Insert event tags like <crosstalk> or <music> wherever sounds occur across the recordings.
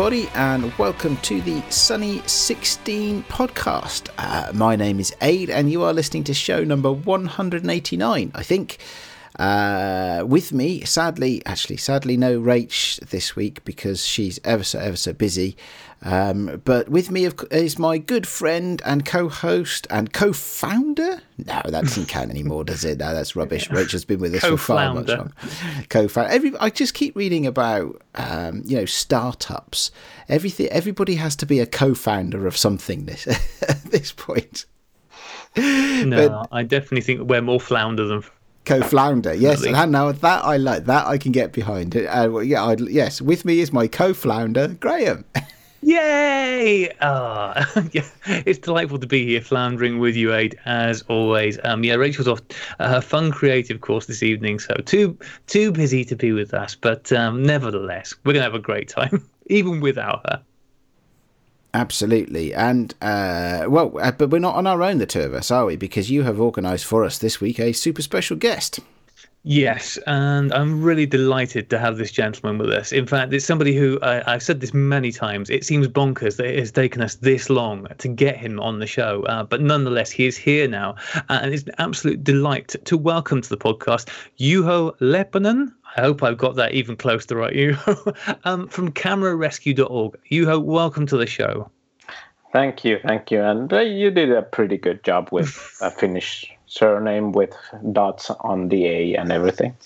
Everybody, and welcome to the Sunny 16 podcast. Uh, my name is Aid, and you are listening to show number 189, I think. Uh, with me, sadly, actually, sadly, no Rach this week because she's ever so, ever so busy. Um, but with me is my good friend and co-host and co-founder. No, that doesn't count anymore, does it? No, that's rubbish. <laughs> Rachel's been with us for far much longer. Co-founder. Every, I just keep reading about, um, you know, startups. Everything. Everybody has to be a co-founder of something. This <laughs> at this point. No, but, I definitely think we're more flounder than co-flounder. Yes, and now that I like that I can get behind. Uh, yeah, I'd, yes. With me is my co-flounder Graham. <laughs> Yay! Oh, <laughs> yeah, it's delightful to be here, floundering with you, Aid, as always. Um, yeah, Rachel's off uh, her fun creative course this evening, so too too busy to be with us. But um, nevertheless, we're gonna have a great time, <laughs> even without her. Absolutely, and uh, well, uh, but we're not on our own, the two of us, are we? Because you have organised for us this week a super special guest. Yes, and I'm really delighted to have this gentleman with us. In fact, it's somebody who I, have said this many times. It seems bonkers that it has taken us this long to get him on the show, uh, but nonetheless, he is here now, and it's an absolute delight to welcome to the podcast Juho Leppänen. I hope I've got that even close to right, <laughs> You um, from CameraRescue.org. Juho, welcome to the show. Thank you, thank you, and uh, you did a pretty good job with a <laughs> Finnish surname with dots on the A and everything.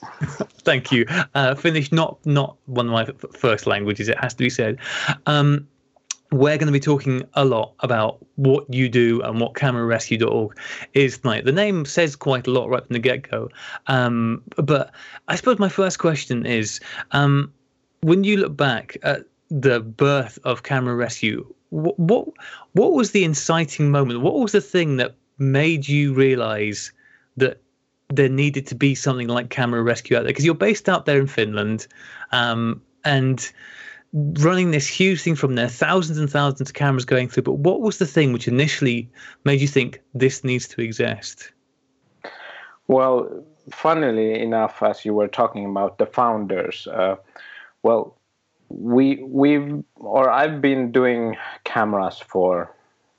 Thank you. Uh, Finnish, not not one of my first languages. It has to be said. Um, we're going to be talking a lot about what you do and what camerarescue.org is tonight. The name says quite a lot right from the get go. Um, but I suppose my first question is um, when you look back at the birth of Camera Rescue, what, what, what was the inciting moment? What was the thing that made you realize that there needed to be something like camera rescue out there because you're based out there in Finland um, and running this huge thing from there thousands and thousands of cameras going through but what was the thing which initially made you think this needs to exist well funnily enough as you were talking about the founders uh, well we we've or i've been doing cameras for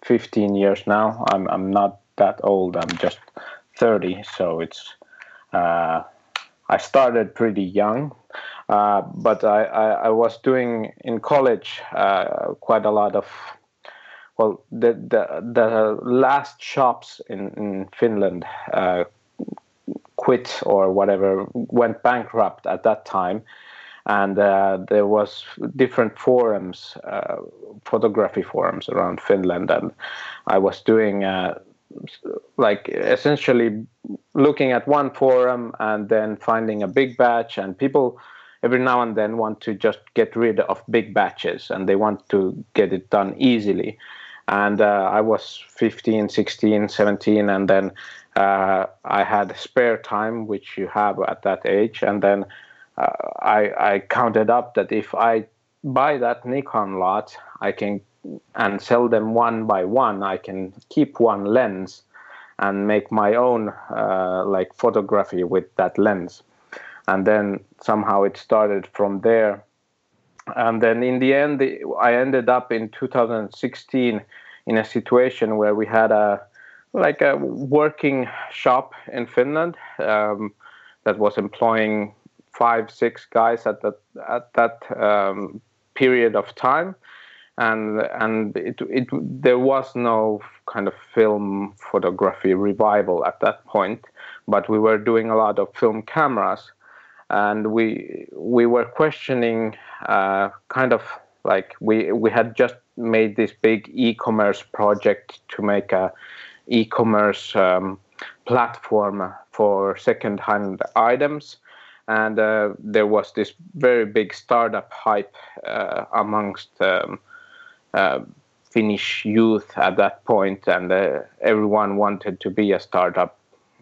15 years now i'm i'm not that old. I'm just 30, so it's. Uh, I started pretty young, uh, but I, I, I, was doing in college uh, quite a lot of. Well, the the the last shops in in Finland uh, quit or whatever went bankrupt at that time and uh, there was different forums uh, photography forums around finland and i was doing uh, like essentially looking at one forum and then finding a big batch and people every now and then want to just get rid of big batches and they want to get it done easily. And uh, i was 15 16 17 and then uh, i had spare time which you have at that age and then uh, I, I counted up that if i buy that nikon lot i can and sell them one by one, I can keep one lens and make my own uh, like photography with that lens. And then somehow it started from there. And then in the end, I ended up in 2016 in a situation where we had a like a working shop in Finland um, that was employing five, six guys at that at that um, period of time and and it, it there was no kind of film photography revival at that point but we were doing a lot of film cameras and we we were questioning uh, kind of like we we had just made this big e-commerce project to make a e-commerce um, platform for second-hand items and uh, there was this very big startup hype uh, amongst um, Finnish youth at that point, and uh, everyone wanted to be a startup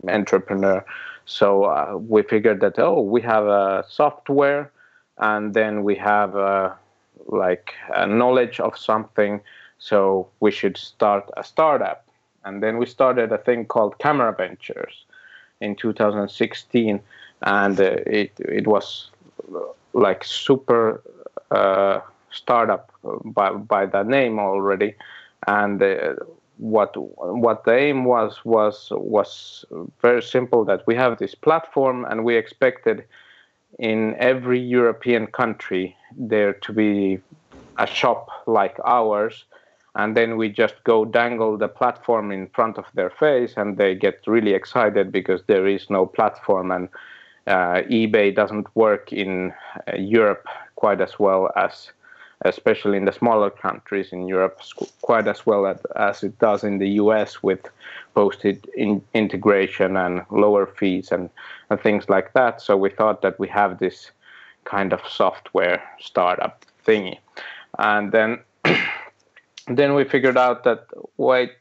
entrepreneur. So uh, we figured that oh, we have a software, and then we have a, like a knowledge of something, so we should start a startup. And then we started a thing called Camera Ventures in 2016, and uh, it it was like super uh, startup by by that name already, and uh, what what the aim was was was very simple that we have this platform and we expected in every European country there to be a shop like ours. And then we just go dangle the platform in front of their face and they get really excited because there is no platform. And uh, ebay doesn't work in uh, europe quite as well as especially in the smaller countries in Europe, quite as well as, it does in the US with posted in integration and lower fees and, and things like that. So we thought that we have this kind of software startup thingy. And then <clears throat> then we figured out that wait,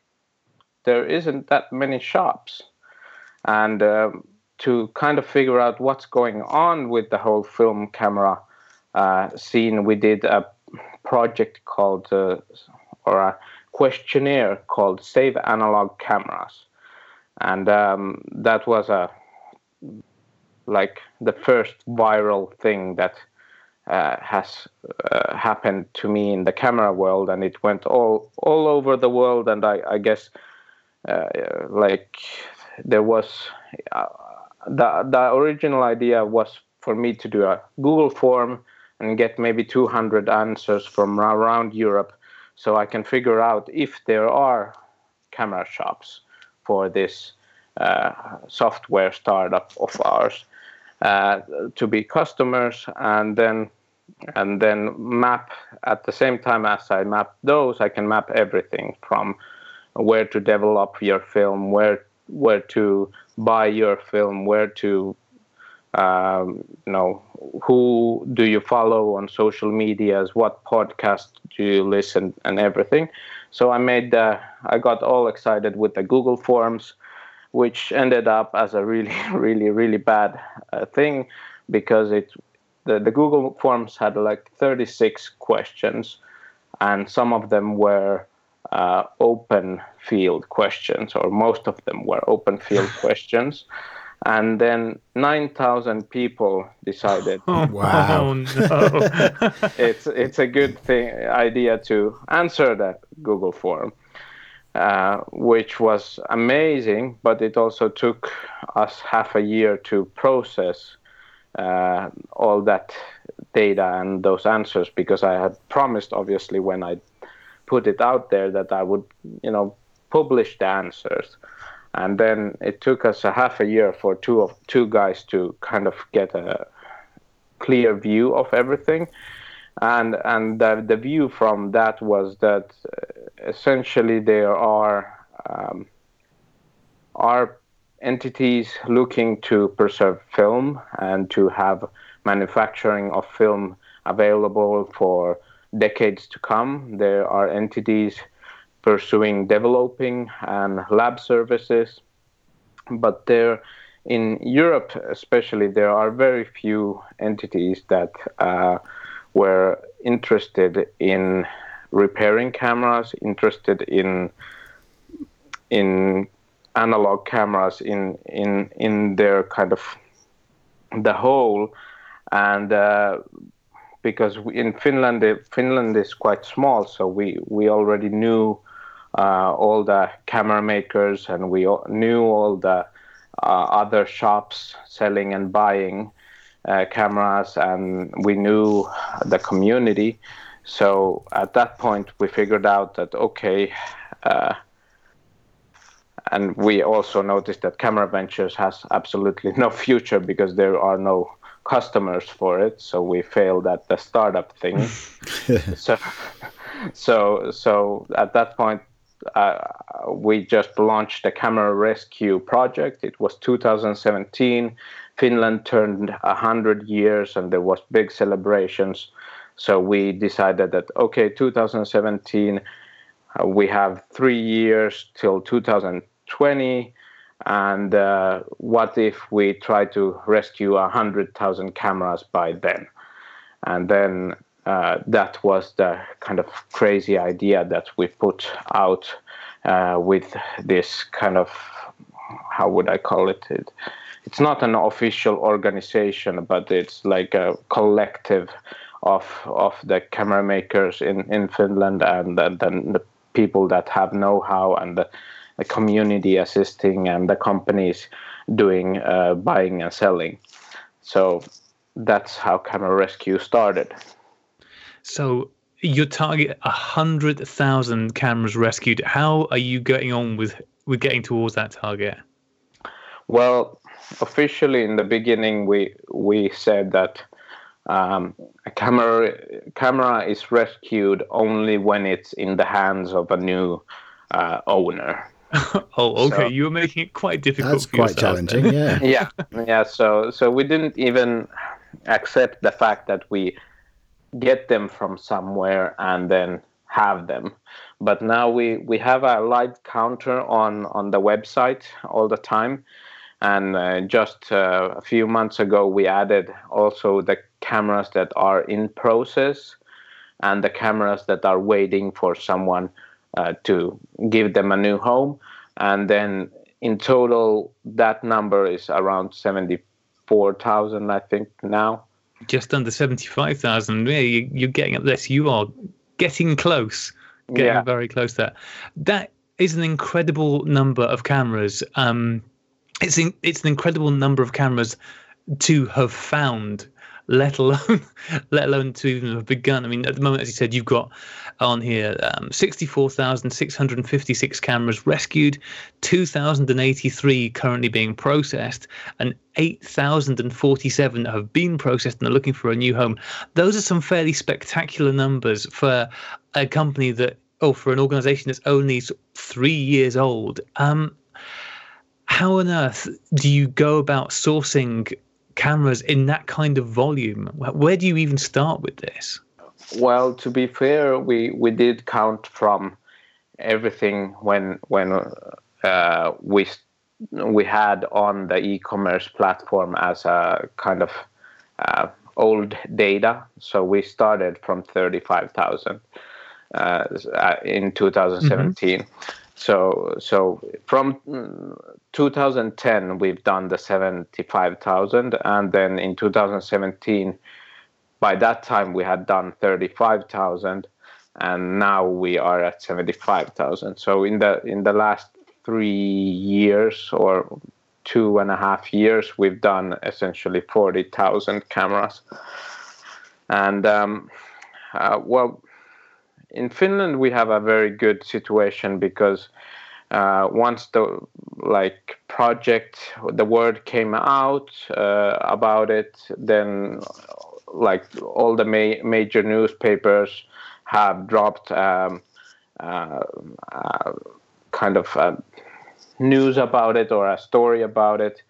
there isn't that many shops. And um, to kind of figure out what's going on with the whole film camera uh, scene, we did a project called uh, or a questionnaire called Save Analog Cameras, and um, that was a like the first viral thing that uh, has uh, happened to me in the camera world, and it went all all over the world. And I, I guess uh, like there was uh, the the original idea was for me to do a Google form and get maybe 200 answers from around Europe so I can figure out if there are camera shops for this uh, software startup of ours uh, to be customers and then and then map at the same time as I map those I can map everything from where to develop your film where where to buy your film where to um, you know who do you follow on social medias? What podcast do you listen and everything? So i made uh, i got all excited with the google forms which ended up as a really <laughs> really really bad uh, thing because it the, the google forms had like 36 questions and some of them were uh, open field questions or most of them were open field <laughs> questions and then 9000 people decided <laughs> oh, wow oh, no. <laughs> it's it's a good thing idea to answer that google form uh, which was amazing but it also took us half a year to process uh, all that data and those answers because i had promised obviously when i put it out there that i would you know publish the answers and then it took us a half a year for two of two guys to kind of get a clear view of everything and and the, the view from that was that uh, essentially there are um, are entities looking to preserve film and to have manufacturing of film available for decades to come. There are entities pursuing developing and lab services. But there, in Europe especially, there are very few entities that uh, were interested in repairing cameras, interested in in analog cameras in in in their kind of the whole and uh, because in Finland Finland is quite small so we we already knew uh, all the camera makers and we knew all the uh, other shops selling and buying uh, cameras and we knew the community. So at that point we figured out that okay uh, and we also noticed that camera ventures has absolutely <laughs> no future because there are no customers for it. So we failed at the startup thing. <laughs> So so so at that point uh, we just launched the camera rescue project. It was 2017. Finland turned 100 years and there was big celebrations. So we decided that, okay, 2017, uh, we have three years till 2020. And uh, what if we try to rescue 100,000 cameras by then? And then uh, that was the kind of crazy idea that we put out uh, with this kind of how would I call it? it? It's not an official organization, but it's like a collective of of the camera makers in in Finland and then the people that have know-how and the, the community assisting and the companies doing uh, buying and selling. So that's how Camera Rescue started. So your target a hundred thousand cameras rescued. How are you getting on with with getting towards that target? Well, officially in the beginning, we we said that um, a camera camera is rescued only when it's in the hands of a new uh, owner. <laughs> oh, okay. So, you were making it quite difficult. That's quite challenging. Yeah. <laughs> yeah, yeah. So, so we didn't even accept the fact that we get them from somewhere and then have them. But now we we have a live counter on on the website all the time. And uh, just uh, a few months ago, we added also the cameras that are in process and the cameras that are waiting for someone uh, to give them a new home. And then in total, that number is around 74,000, I think, now. Just under 75,000. Yeah, you, are getting up this. You are getting close, getting yeah. very close there. That is an incredible number of cameras. Um, it's, in, it's an incredible number of cameras to have found let alone <laughs> let alone to even have begun. I mean, at the moment, as you said, you've got on here um, 64,656 cameras rescued, 2,083 currently being processed, and 8,047 have been processed and are looking for a new home. Those are some fairly spectacular numbers for a company that, oh, for an organization that's only three years old. Um, how on earth do you go about sourcing cameras in that kind of volume? Where do you even start with this? Well, to be fair, we, we did count from everything when when uh, we we had on the e-commerce platform as a kind of uh, old data. So we started from thirty five thousand uh, in two thousand seventeen. Mm-hmm. So so from 2010 we've done the 75,000 and then in 2017 by that time we had done 35,000 and now we are at 75,000. So in the in the last three years or two and a half years we've done essentially 40,000 cameras. And um, uh, well in Finland we have a very good situation because uh, once the like project the word came out uh, about it then like all the ma- major newspapers have dropped um, uh, uh kind of news about it or a story about it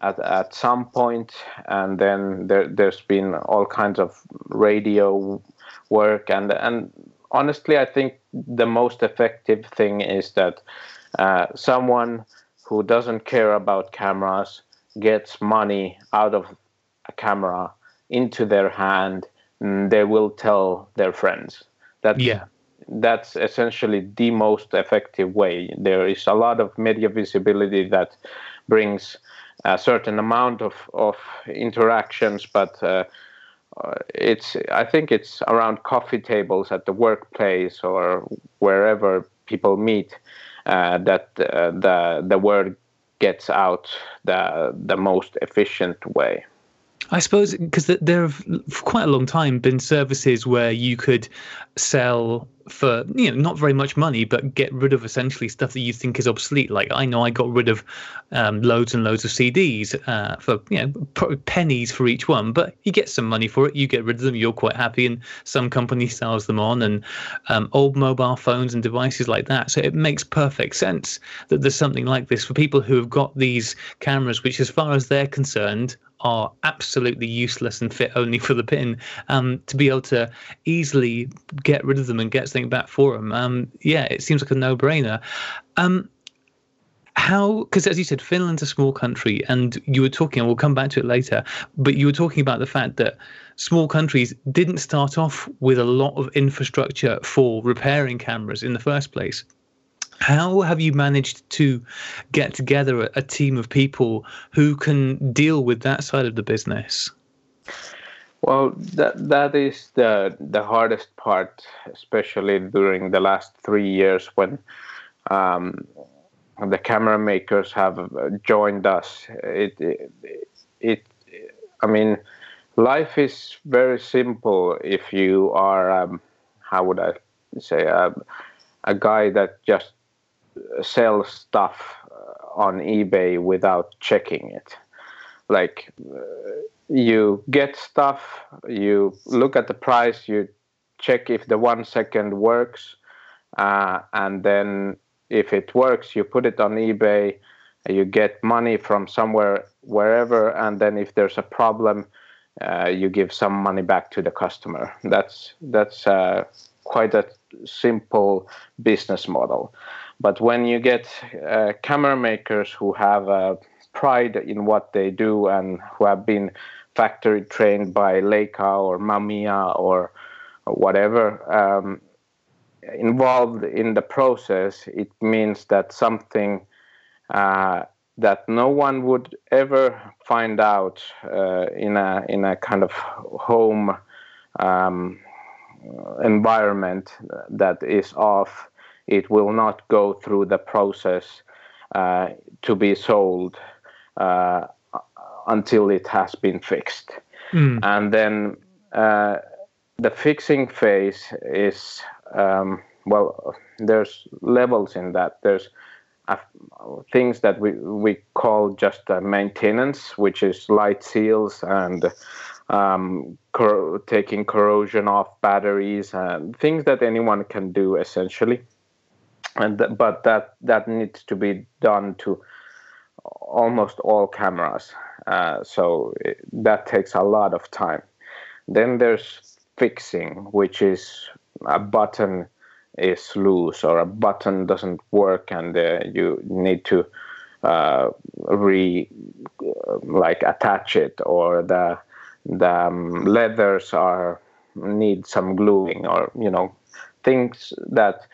at, at some point and then there, there's been all kinds of radio work and and honestly, I think the most effective thing is that uh, someone who doesn't care about cameras gets money out of a camera into their hand, they will tell their friends. That's, yeah. That's essentially the most effective way. There is a lot of media visibility that brings a certain amount of, of interactions, but uh, uh, it's I think it's around coffee tables at the workplace or wherever people meet uh, that uh, the the word gets out the the most efficient way. I suppose because there have for quite a long time been services where you could sell for you know not very much money, but get rid of essentially stuff that you think is obsolete. Like I know I got rid of um, loads and loads of CDs uh, for you know pennies for each one, but you get some money for it. You get rid of them, you're quite happy, and some company <laughs> sells them on, and um, old mobile phones and devices like that. So it makes perfect sense that there's something like this for people who have got these cameras, which, as far as they're concerned, are absolutely useless and fit only for the pin, um, to be able to easily get rid of them and get something back for them, um, yeah, it seems like a no-brainer. Um, how because as you said finland's a small country and you were talking and we'll come back to it later but you were talking about the fact that small countries didn't start off with a lot of infrastructure for repairing cameras in the first place how have you managed to get together a, team of people who can deal with that side of the business? Well, that that is the the hardest part, especially during the last three years when um, the camera makers have joined us. It, it, it, I mean, life is very simple if you are, um, how would I say, uh, a guy that just sells stuff on eBay without checking it. Like uh, you get stuff, you look at the price, you check if the one second works, uh, and then if it works, you put it on eBay, you get money from somewhere, wherever, and then if there's a problem, uh, you give some money back to the customer. That's that's uh, quite a simple business model. But when you get uh, camera makers who have uh, pride in what they do and who have been factory trained by Leica or Mamiya or whatever um, involved in the process, it means that something uh, that no one would ever find out uh, in a in a kind of home um, environment that is off it will not go through the process uh, to be sold uh, until it has been fixed. Mm. And then uh, the fixing phase is, um, well, there's levels in that. There's uh, things that we, we call just maintenance, which is light seals and um, cor- taking corrosion off batteries and things that anyone can do essentially and th- but that that needs to be done to almost all cameras. Uh, so it, that takes a lot of time. Then there's fixing which is a button is loose or a button doesn't work and uh, you need to uh, re like attach it or the the um, leathers are need some gluing or you know things that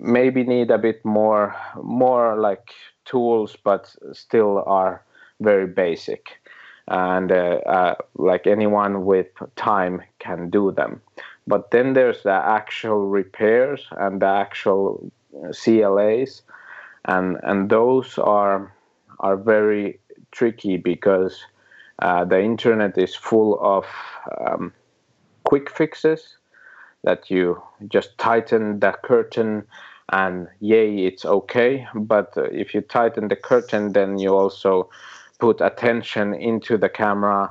maybe need a bit more more like tools but still are very basic. And uh, uh, like anyone with time can do them. But then there's the actual repairs and the actual CLAs and and those are are very tricky because uh, the internet is full of um, quick fixes that you just tighten that curtain and yay it's okay. But uh, if you tighten the curtain then you also put attention into the camera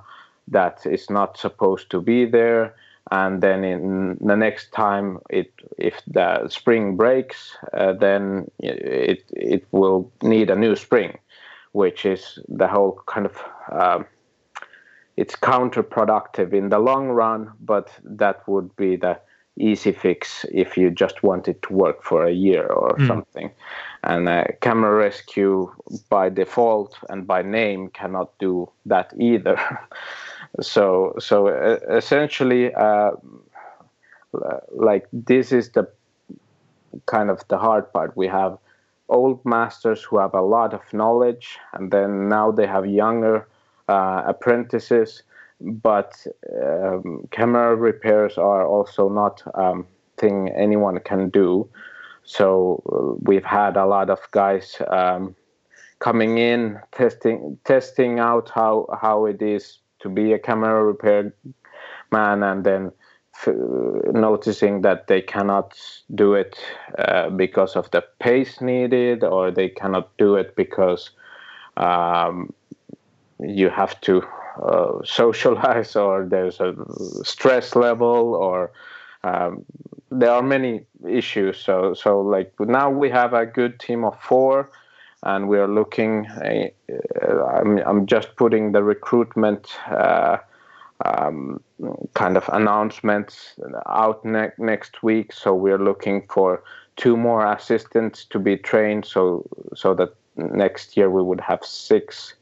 that is not supposed to be there. And then in the next time it if the spring breaks uh, then it it will need a new spring which is the whole kind of uh, it's counterproductive in the long run but that would be the easy fix if you just want it to work for a year or mm. something. And uh, Camera Rescue by default and by name cannot do that either. <laughs> so so uh, essentially, uh, like this is the kind of the hard part. We have old masters who have a lot of knowledge, and then now they have younger uh, apprentices but um, camera repairs are also not um, thing anyone can do. So uh, we've had a lot of guys um, coming in, testing testing out how how it is to be a camera repair man, and then f- noticing that they cannot do it uh, because of the pace needed, or they cannot do it because um, you have to uh, socialize <laughs> or there's a stress level or um, there are many issues. So so like now we have a good team of four and we are looking uh, I'm, I'm just putting the recruitment uh, um, kind of announcements out ne- next week. So we're looking for two more assistants to be trained. So so that next year we would have six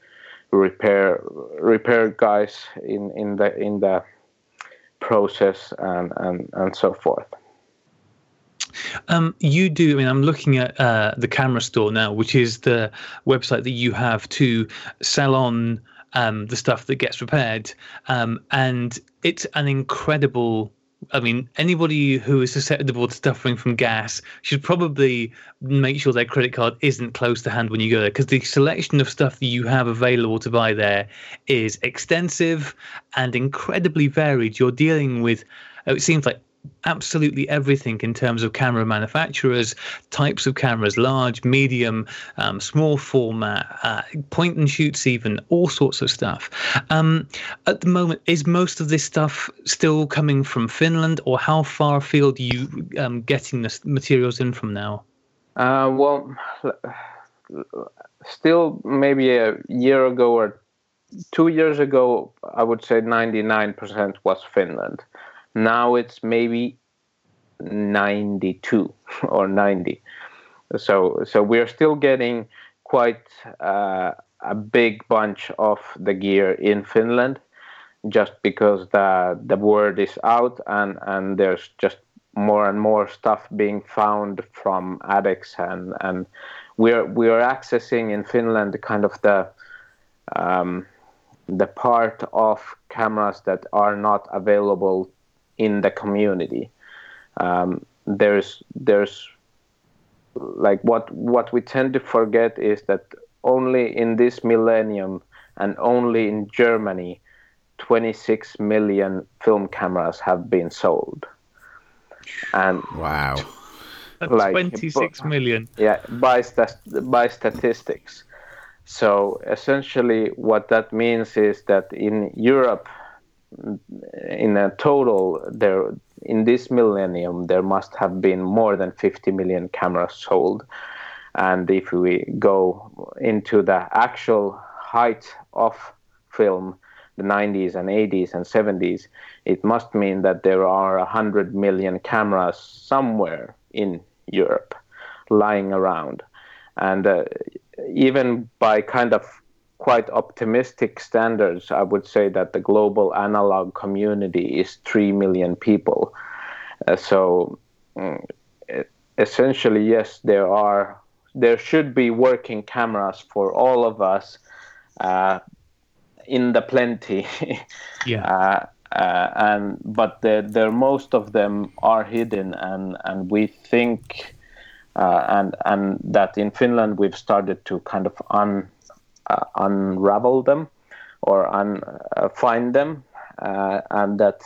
repair repair guys in in the in the process and and and so forth. Um, you do. I mean, I'm looking at uh, the Kamerastore now, which is the website that you have to sell on um, the stuff that gets repaired, um, and it's an incredible I mean, anybody who is susceptible to suffering from GAS should probably make sure their credit card isn't close to hand when you go there because the selection of stuff that you have available to buy there is extensive and incredibly varied. You're dealing with, it seems like absolutely everything in terms of camera manufacturers, types of cameras, large, medium, um, small format, uh, point and shoots, even all sorts of stuff. Um, at the moment, is most of this stuff still coming from Finland, or how far afield are you um, getting the materials in from now? Uh, well, still maybe a year ago or two years ago, I would say 99% was Finland. Now it's maybe 92 <laughs> or 90. So so we're still getting quite uh, a big bunch of the gear in Finland, just because the the word is out and and there's just more and more stuff being found from addicts and and we're we're accessing in Finland kind of the um, the part of cameras that are not available in the community. Um, there's there's like what what we tend to forget is that only in this millennium and only in Germany 26 million film cameras have been sold. And wow. Like, 26 million. Yeah, by st- by statistics. So essentially what that means is that in Europe in a total there in this millennium there must have been more than 50 million cameras sold. And if we go into the actual height of film the 90s and 80s and 70s it must mean that there are 100 million cameras somewhere in Europe lying around. And uh, even by kind of quite optimistic standards, I would say that the global analog community is 3 million people. Uh, so um, essentially, yes, there are there should be working cameras for all of us uh, in the plenty. <laughs> yeah. Uh, uh, and but the, the most of them are hidden, and and we think. Uh, and and that in Finland we've started to kind of un uh, unravel them or un, uh, find them, uh, and that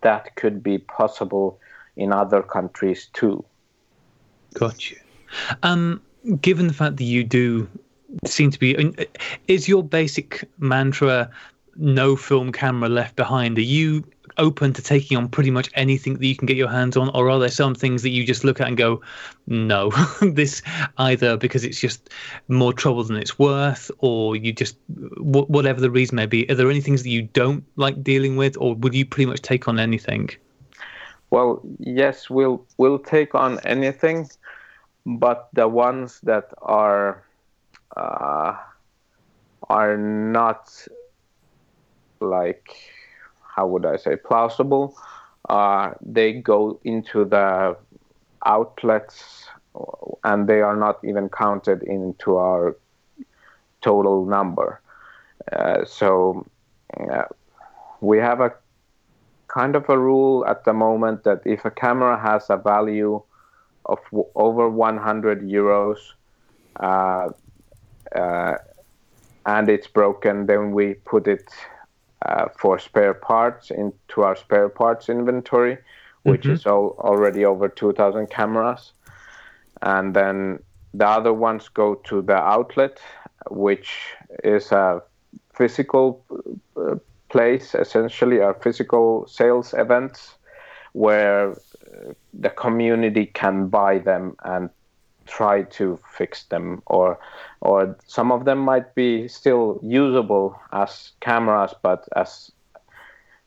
that could be possible in other countries too. Gotcha. Um, given the fact that you do seem to be, is your basic mantra no film camera left behind? Are you open to taking on pretty much anything that you can get your hands on, or are there some things that you just look at and go, no, <laughs> this either because it's just more trouble than it's worth, or you just whatever the reason may be. Are there any things that you don't like dealing with, or would you pretty much take on anything? Well, yes, we'll we'll take on anything, but the ones that are uh, are not like how would I say plausible. Uh, they go into the outlets and they are not even counted into our total number. Uh, so uh, we have a kind of a rule at the moment that if a camera has a value of w- over 100 euros uh, uh, and it's broken, then we put it for spare parts into our spare parts inventory, which mm-hmm. is all, already over 2,000 cameras. And then the other ones go to the outlet, which is a physical uh, place, essentially, our physical sales events where the community can buy them and try to fix them or or some of them might be still usable as cameras but as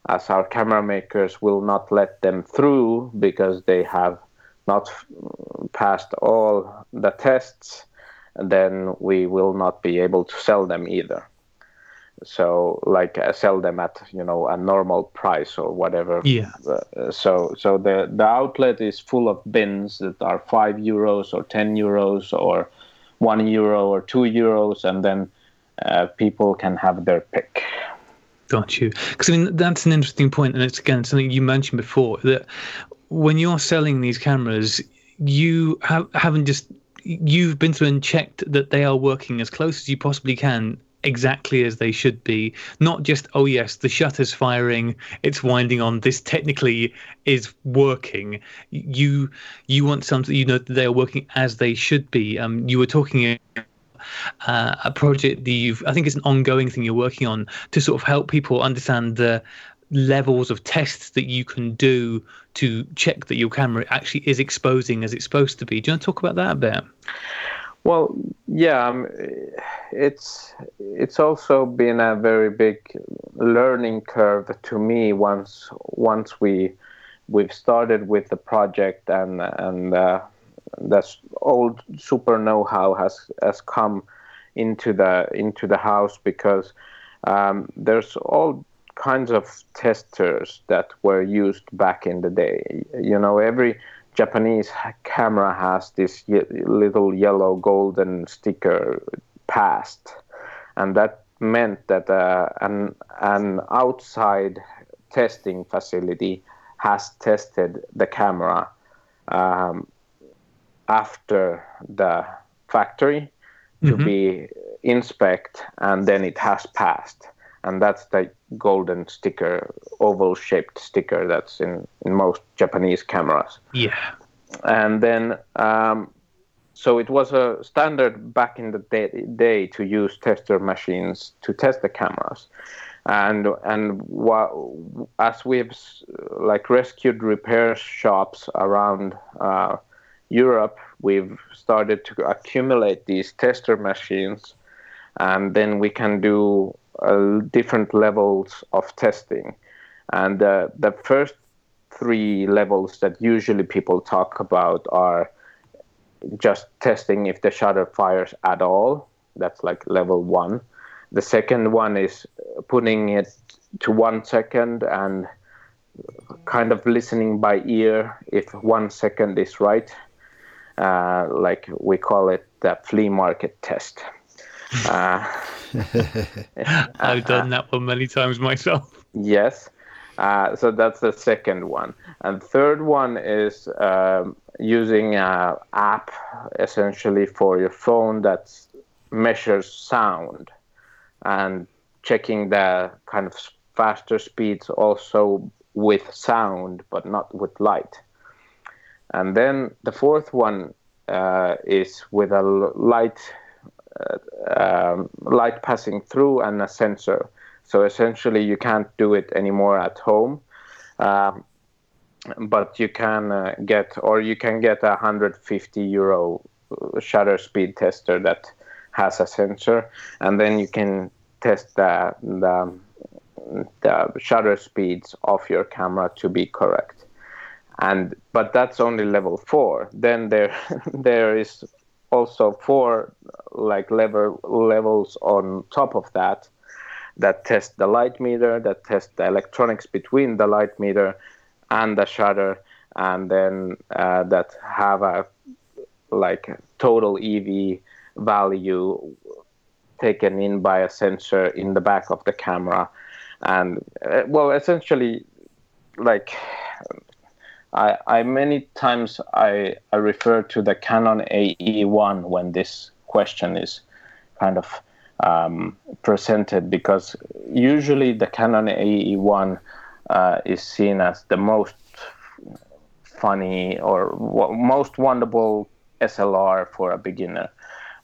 as our camera makers will not let them through because they have not passed all the tests then we will not be able to sell them either so like uh, sell them at you know a normal price or whatever yeah uh, so so the the outlet is full of bins that are 5 euros or 10 euros or 1 euro or 2 euros and then uh, people can have their pick. Got you. Because I mean, that's an interesting point, and it's again something you mentioned before that when you're selling these cameras, you have, haven't just you've been through and checked that they are working as close as you possibly can exactly as they should be not just oh yes the shutter's firing it's winding on this technically is working you you want something you know they are working as they should be um you were talking uh, a project that you've i think it's an ongoing thing you're working on to sort of help people understand the levels of tests that you can do to check that your camera actually is exposing as it's supposed to be. Do you want to talk about that a bit? Well, yeah, um, it's it's also been a very big learning curve to me once once we we've started with the project and and uh, old super know-how has has come into the into the house because um, there's all kinds of testers that were used back in the day. You know, every Japanese camera has this ye- little yellow golden sticker passed, and that meant that uh, an an outside testing facility has tested the camera um, after the factory to mm-hmm. be inspect, and then it has passed and that's the golden sticker, oval shaped sticker that's in, in most Japanese cameras. Yeah. And then, um, so it was a standard back in the day, day, to use tester machines to test the cameras. And and wh- as we've like rescued repair shops around uh, Europe, we've started to accumulate these tester machines, and then we can do uh, different levels of testing. And uh, the first three levels that usually people talk about are just testing if the shutter fires at all. That's like level one. The second one is putting it to one second and kind of listening by ear if one second is right. Uh, like we call it the flea market test. Uh, <laughs> I've done that one many times myself. Yes. Uh, so that's the second one. And third one is um, using an app essentially for your phone that measures sound and checking the kind of faster speeds also with sound but not with light. And then the fourth one uh, is with a light uh, um, light passing through and a sensor. So essentially, you can't do it anymore at home. Um, but you can uh, get, or you can get a 150 euro shutter speed tester that has a sensor, and then you can test the, the, the shutter speeds of your camera to be correct. And but that's only level four. Then there <laughs> there is also four like level levels on top of that that test the light meter, that test the electronics between the light meter and the shutter, and then uh, that have a like total EV value taken in by a sensor in the back of the camera, and uh, well, essentially, like I, I many times I, I refer to the Canon AE1 when this question is kind of um, presented because usually the Canon AE1 uh, is seen as the most funny or w- most wonderful SLR for a beginner.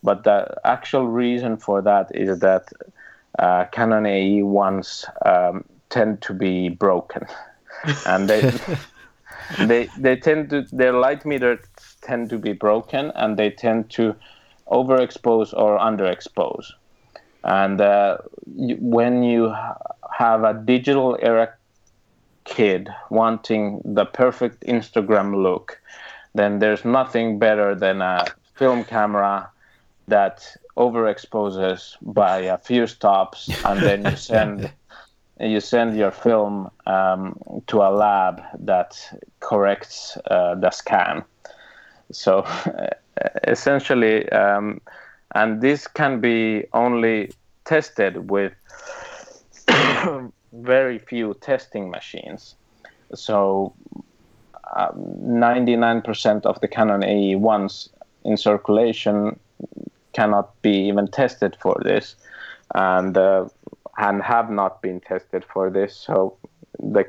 But the actual reason for that is that uh, Canon AE1s um, tend to be broken. <laughs> and they they they tend to their light meters tend to be broken and they tend to overexpose or underexpose. And uh, you, when you have a digital era kid wanting the perfect Instagram look, then there's nothing better than a film camera that overexposes by a few stops and then you send <laughs> you send your film um, to a lab that corrects uh, the scan. So <laughs> essentially, um, and this can be only tested with <coughs> very few testing machines. So, um, 99% of the Canon AE1s in circulation cannot be even tested for this, and uh, and have not been tested for this. So the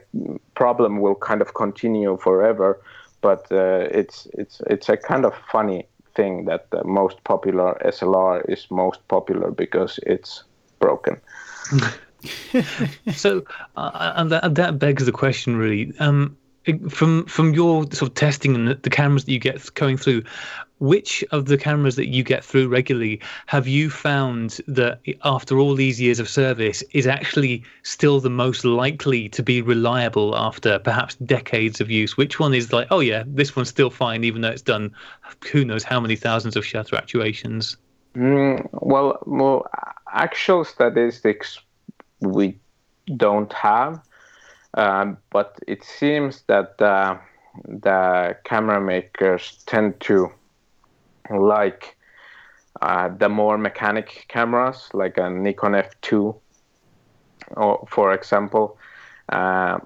problem will kind of continue forever. But uh, it's it's it's a kind of funny thing that the most popular SLR is most popular because it's broken. <laughs> so, uh, and that, that begs the question, really. Um, from from your sort of testing and the, cameras that you get going through, which of the cameras that you get through regularly have you found that after all these years of service is actually still the most likely to be reliable after perhaps decades of use? Which one is like oh yeah this one's still fine even though it's done who knows how many thousands of shutter actuations? Mm, well well actual statistics we don't have um, but it seems that uh, the camera makers tend to like uh, the more mechanic cameras, like a Nikon F2, or for example. Uh,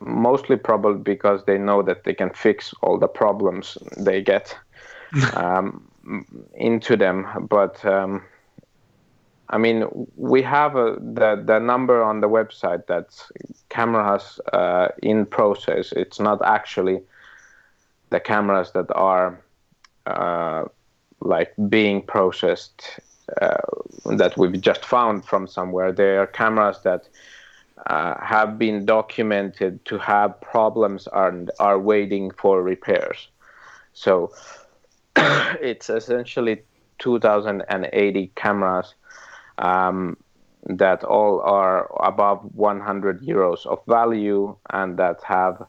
mostly probably because they know that they can fix all the problems they get <laughs> um, into them. But um, I mean, we have a, the the number on the website that's cameras uh, in process. It's not actually the cameras that are uh, like being processed uh, that we've just found from somewhere. They are cameras that uh, have been documented to have problems and are waiting for repairs. So <coughs> it's essentially 2080 cameras um, that all are above 100 euros of value and that have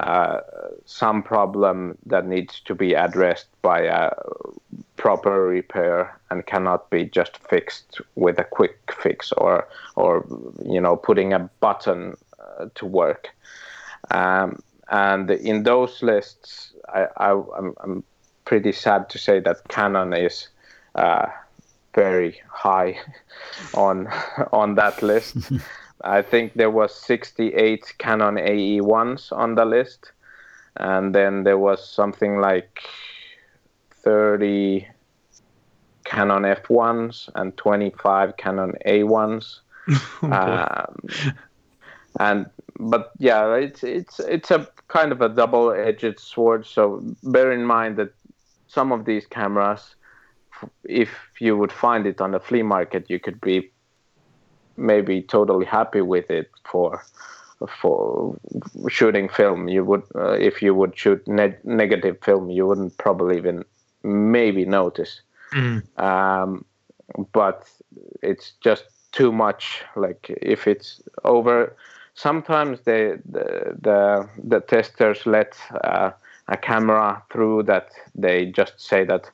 uh, some problem that needs to be addressed by a proper repair and cannot be just fixed with a quick fix or or you know putting a button uh, to work. Um, and in those lists, I, I, am pretty sad to say that Canon is uh, very high <laughs> on on that list. <laughs> I think there was 68 Canon AE1s on the list, and then there was something like 30 Canon F1s and 25 Canon A1s. <laughs> um, and but yeah, it's it's it's a kind of a double-edged sword. So bear in mind that some of these cameras, if you would find it on the flea market, you could be maybe totally happy with it for for shooting film. You would uh, if you would shoot ne- negative film, you wouldn't probably even maybe notice. Mm. Um, but it's just too much. Like if it's over, sometimes the the the, the testers let uh, a camera through that they just say that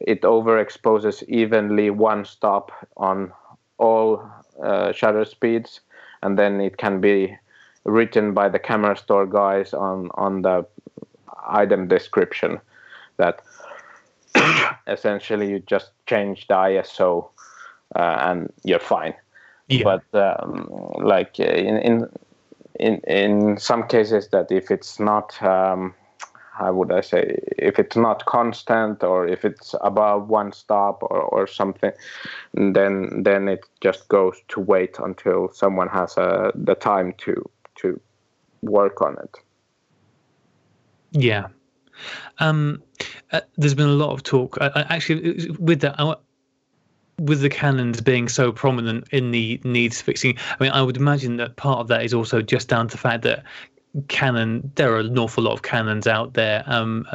it overexposes evenly one stop on all uh, shutter speeds, and then it can be written by the camera store guys on on the item description that <coughs> essentially you just change the ISO uh, and you're fine. Yeah. But um, like in in in in some cases that if it's not um, how would I say, if it's not constant or if it's above one stop or, or something, then then it just goes to wait until someone has uh, the time to to work on it. Yeah. Um, uh, there's been a lot of talk. Uh, actually, with that, I, with the canons being so prominent in the needs fixing, I mean, I would imagine that part of that is also just down to the fact that Canon, there are an awful lot of Canons out there. Um,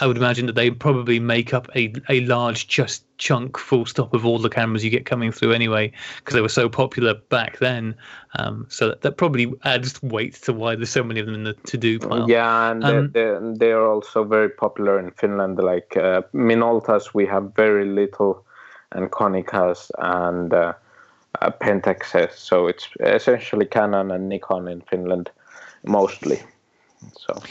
I would imagine that they probably make up a, a large just chunk, full stop of all the cameras you get coming through anyway, because they were so popular back then. Um, so that, that, probably adds weight to why there's so many of them in the to do pile. Yeah, and um, they're, they're, also very popular in Finland. Like uh, Minoltas, we have very little, and Konicas and uh, uh, Pentaxes. So it's essentially Canon and Nikon in Finland mostly. So,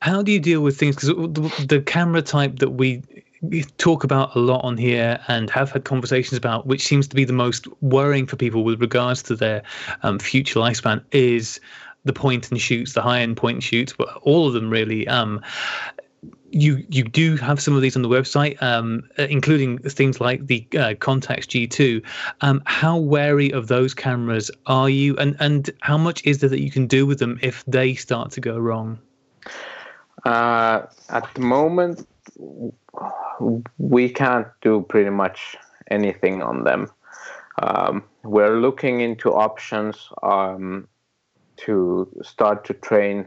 how do you deal with things? Because the, the camera type that we talk about a lot on here and have had conversations about, which seems to be the most worrying for people with regards to their um, future lifespan, is the point and shoots, the high end point and shoots, but all of them really. Um, you you do have some of these on the website, um, including things like the uh, Contax G2. Um, how wary of those cameras are you, and and how much is there that you can do with them if they start to go wrong? Uh, at the moment, we can't do pretty much anything on them. Um, we're looking into options um, to start to train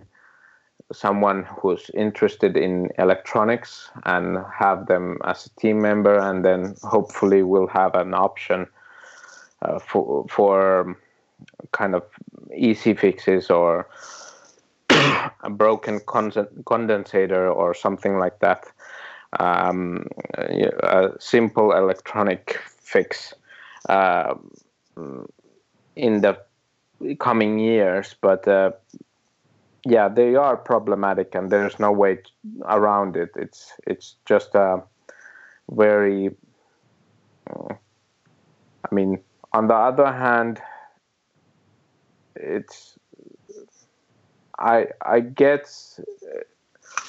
someone who's interested in electronics and have them as a team member, and then hopefully we'll have an option uh, for for kind of easy fixes or <coughs> a broken condensator or something like that. Um, a simple electronic fix uh, in the coming years, but uh, yeah, they are problematic, and there's no way around it. It's it's just a very. Uh, I mean, on the other hand, it's. I I get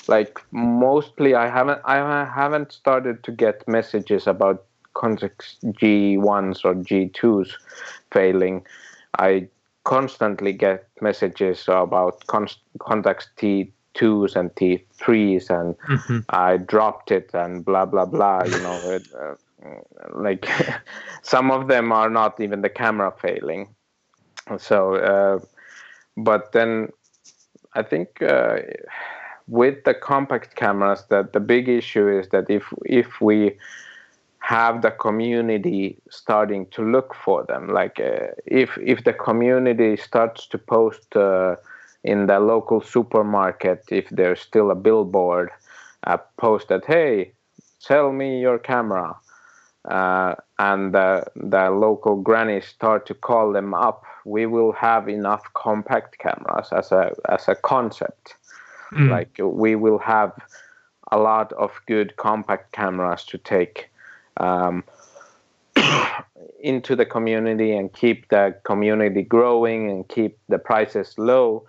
like mostly I haven't I haven't started to get messages about Contax G1s or G2s failing. I constantly get messages about Contax T2s and T3s, and mm-hmm. I dropped it and blah blah blah. You know, it, uh, like <laughs> some of them are not even the camera failing. So, uh, but then I think. Uh, with the compact cameras that the big issue is that if if we have the community starting to look for them. Like uh, if if the community starts to post uh, in the local supermarket, if there's still a billboard, uh, post that hey, sell me your camera, uh, and the the local grannies start to call them up, we will have enough compact cameras as a as a concept. Mm. Like we will have a lot of good compact cameras to take um, <coughs> into the community and keep the community growing and keep the prices low.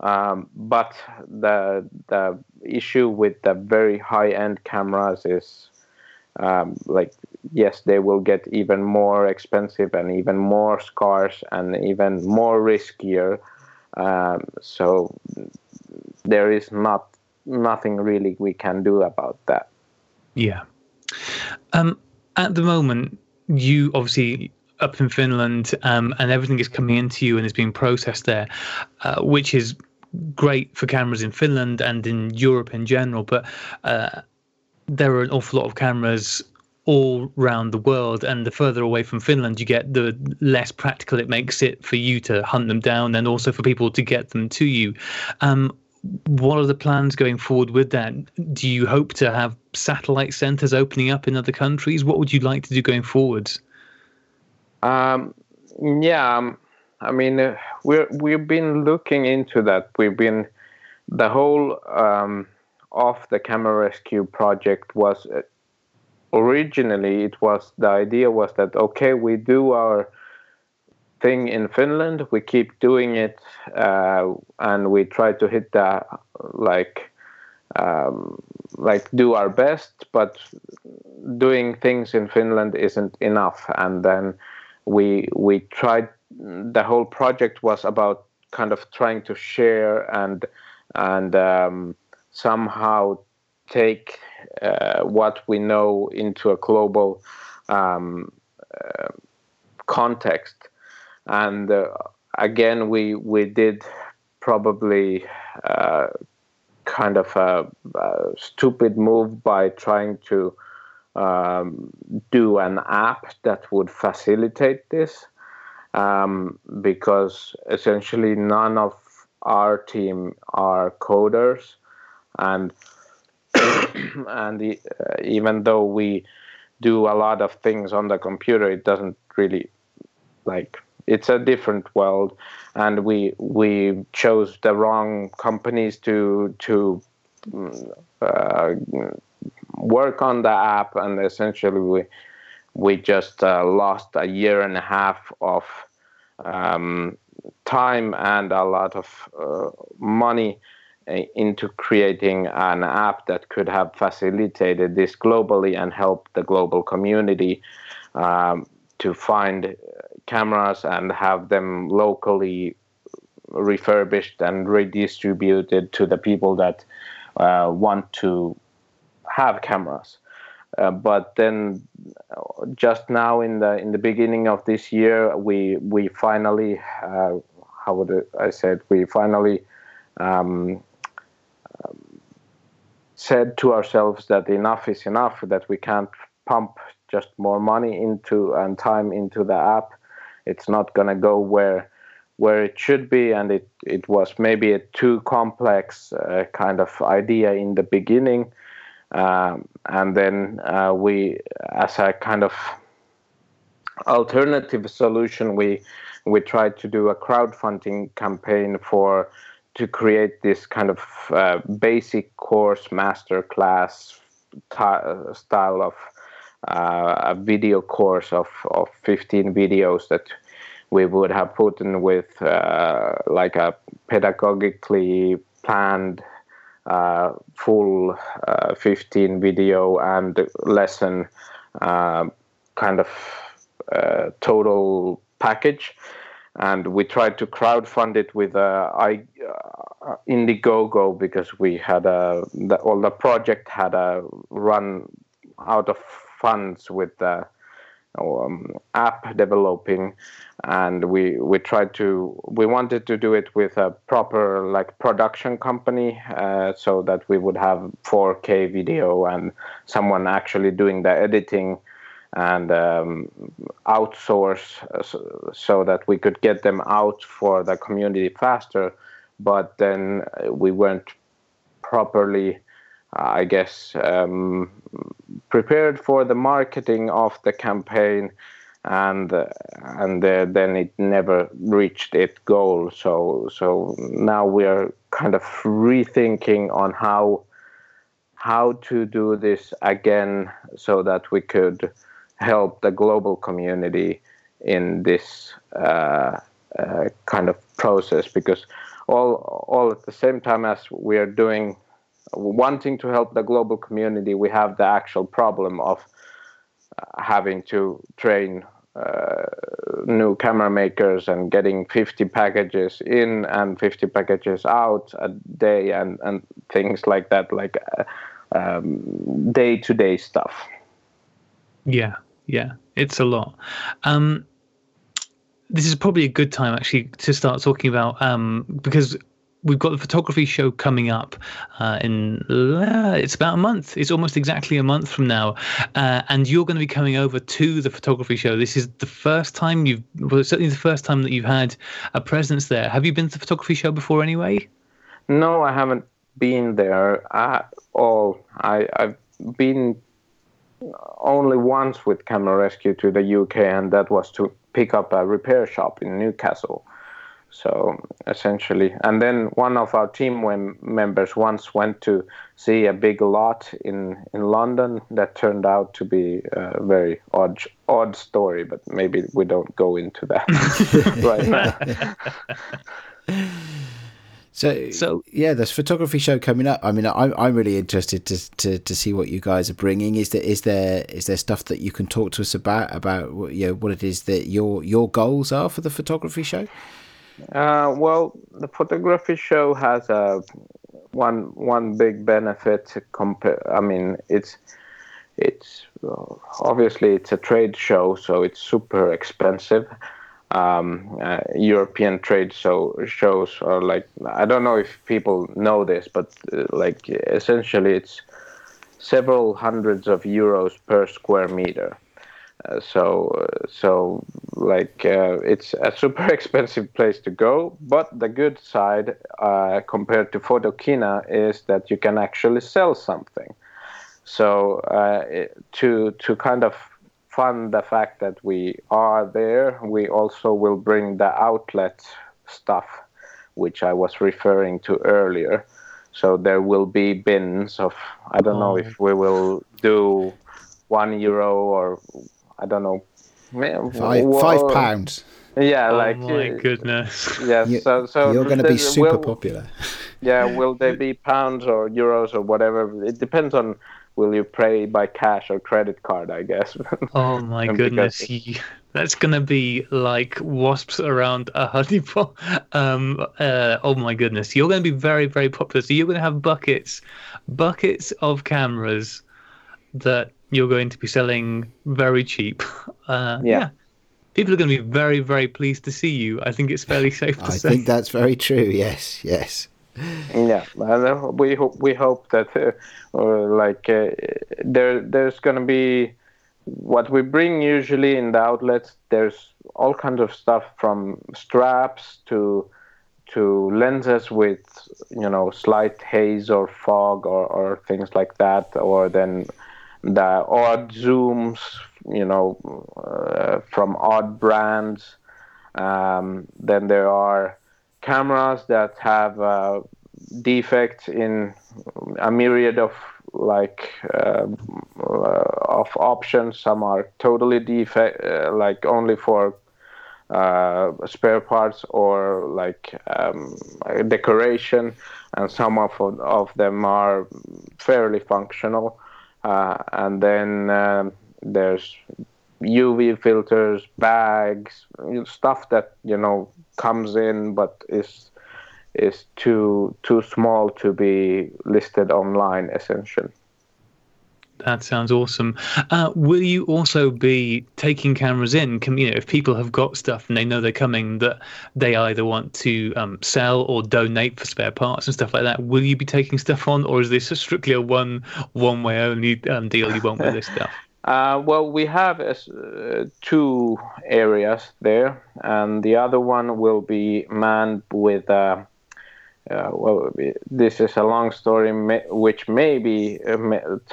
Um, but the the issue with the very high end cameras is um, like yes, they will get even more expensive and even more scarce and even more riskier. Um, so there is not nothing really we can do about that. Yeah. Um, at the moment, you obviously up in Finland, um, and everything is coming into you and is being processed there, uh, which is great for cameras in Finland and in Europe in general. But uh, there are an awful lot of cameras all around the world, and the further away from Finland you get, the less practical it makes it for you to hunt them down, and also for people to get them to you. Um, what are the plans going forward with that? Do you hope to have satellite centers opening up in other countries? What would you like to do going forward? Um, yeah, um, I mean, uh, we're we've been looking into that. We've been the whole um, of the camera rescue project was uh, originally it was the idea was that okay, we do our thing in Finland. We keep doing it, uh, and we try to hit that like um, like do our best. But doing things in Finland isn't enough, and then we we tried. The whole project was about kind of trying to share and and um, somehow take uh, what we know into a global um, uh, context and uh, again we we did probably uh, kind of a, a, stupid move by trying to um, do an app that would facilitate this um, because essentially none of our team are coders. And <coughs> and the, uh, even though we do a lot of things on the computer it doesn't really like it's a different world, and we we chose the wrong companies to to uh, work on the app, and essentially we we just uh, lost a year and a half of um, time and a lot of uh, money uh, into creating an app that could have facilitated this globally and helped the global community um, to find cameras and have them locally refurbished and redistributed to the people that uh, want to have cameras. Uh, but then, just now in the in the beginning of this year, we we finally, uh, how would I say it? We finally um, said to ourselves that enough is enough. That we can't pump just more money into and time into the app. It's not going to go where where it should be, and it it was maybe a too complex uh, kind of idea in the beginning. Um, and then uh, we, as a kind of alternative solution, we we tried to do a crowdfunding campaign for to create this kind of uh, basic course master class t- style of a video course of, of 15 videos that we would have put in with uh, like a pedagogically planned uh, full uh, 15 video and lesson uh, kind of uh, total package. And we tried to crowdfund it with uh, I, Indiegogo because we had a the, well the project had a run out of funds with the um, app developing. And we we tried to we wanted to do it with a proper like production company uh, so that we would have 4k video and someone actually doing the editing and um, outsource so, so, that we could get them out for the community faster. But then we weren't properly I guess, um, prepared for the marketing of the campaign, and uh, and uh, then it never reached its goal. So so now we are kind of rethinking on how how to do this again, so that we could help the global community in this uh, uh kind of process because all all at the same time as we are doing wanting to help the global community, we have the actual problem of uh, having to train uh, new camera makers and getting 50 packages in and 50 packages out a day and, and things like that, like day to day stuff. Yeah, yeah, it's a lot. Um, this is probably a good time actually to start talking about um, because we've got the photography show coming up uh, in uh, it's about a month. It's almost exactly a month from now. Uh, and you're going to be coming over to the photography show. This is the first time you've well certainly the first time that you've had a presence there. Have you been to the photography show before anyway? No i haven't been there at all. I, i've been only once with camera rescue to the uk and that was to pick up a repair shop in newcastle so essentially, and then one of our team members once went to see a big lot in in London that turned out to be a very odd odd story, but maybe we don't go into that <laughs> right now. <laughs> So, so yeah, there's photography show coming up. I mean, I'm I'm really interested to, to, to see what you guys are bringing. Is there is there is there stuff that you can talk to us about about you know what it is that your your goals are for the photography show? Uh, well, the photography show has a one one big benefit. Compare, I mean, it's it's uh, obviously it's a trade show, so it's super expensive. Um, uh, European trade show shows are like I don't know if people know this, but uh, like essentially it's several hundreds of euros per square meter. So so like uh, it's a super <laughs> expensive place to go but the good side uh, compared to photokina is that you can actually sell something so uh, to to kind of fund the fact that we are there we also will bring the outlet stuff which i was referring to earlier so there will be bins of I don't oh. know if we will do one euro or I don't know five, five pounds. Yeah, oh like my uh, goodness. <laughs> Yeah, You, so so you're going to be super will- popular. <laughs> Yeah, will they be pounds or euros or whatever? It depends on will you pay by cash or credit card, I guess. <laughs> Oh my Because- goodness. You- That's going to be like wasps around a honeypot. Um, uh, oh my goodness. You're going to be very, very popular. So you're going to have buckets, buckets of cameras that you're going to be selling very cheap. <laughs> Uh, Yeah. People are going to be very, very pleased to see you. I think it's fairly <laughs> safe to I say. think that's very true. Yes, yes. yeah, and uh, we hope we hope that uh, uh, like uh, there there's gonna be what we bring usually in the outlets. There's all kinds of stuff from straps to to lenses with you know slight haze or fog or, or things like that, or then the odd zooms, you know, uh, from odd brands. Um, then there are cameras that have uh, defects in a myriad of like uh, uh, of options. Some are totally defect, uh, like only for uh, spare parts or like um, decoration, and some of of them are fairly functional. Uh, and then um, there's UV filters, bags, stuff that you know comes in but is is too too small to be listed online essentially. That sounds awesome. Uh, will you also be taking cameras in? Can, you know, if people have got stuff and they know they're coming that they either want to um, sell or donate for spare parts and stuff like that, will you be taking stuff on, or is this strictly a one one way only um, deal you want with this stuff? <laughs> Uh, well, we have uh, two areas there, and the other one will be manned with. Uh, uh, well, this is a long story, which maybe uh,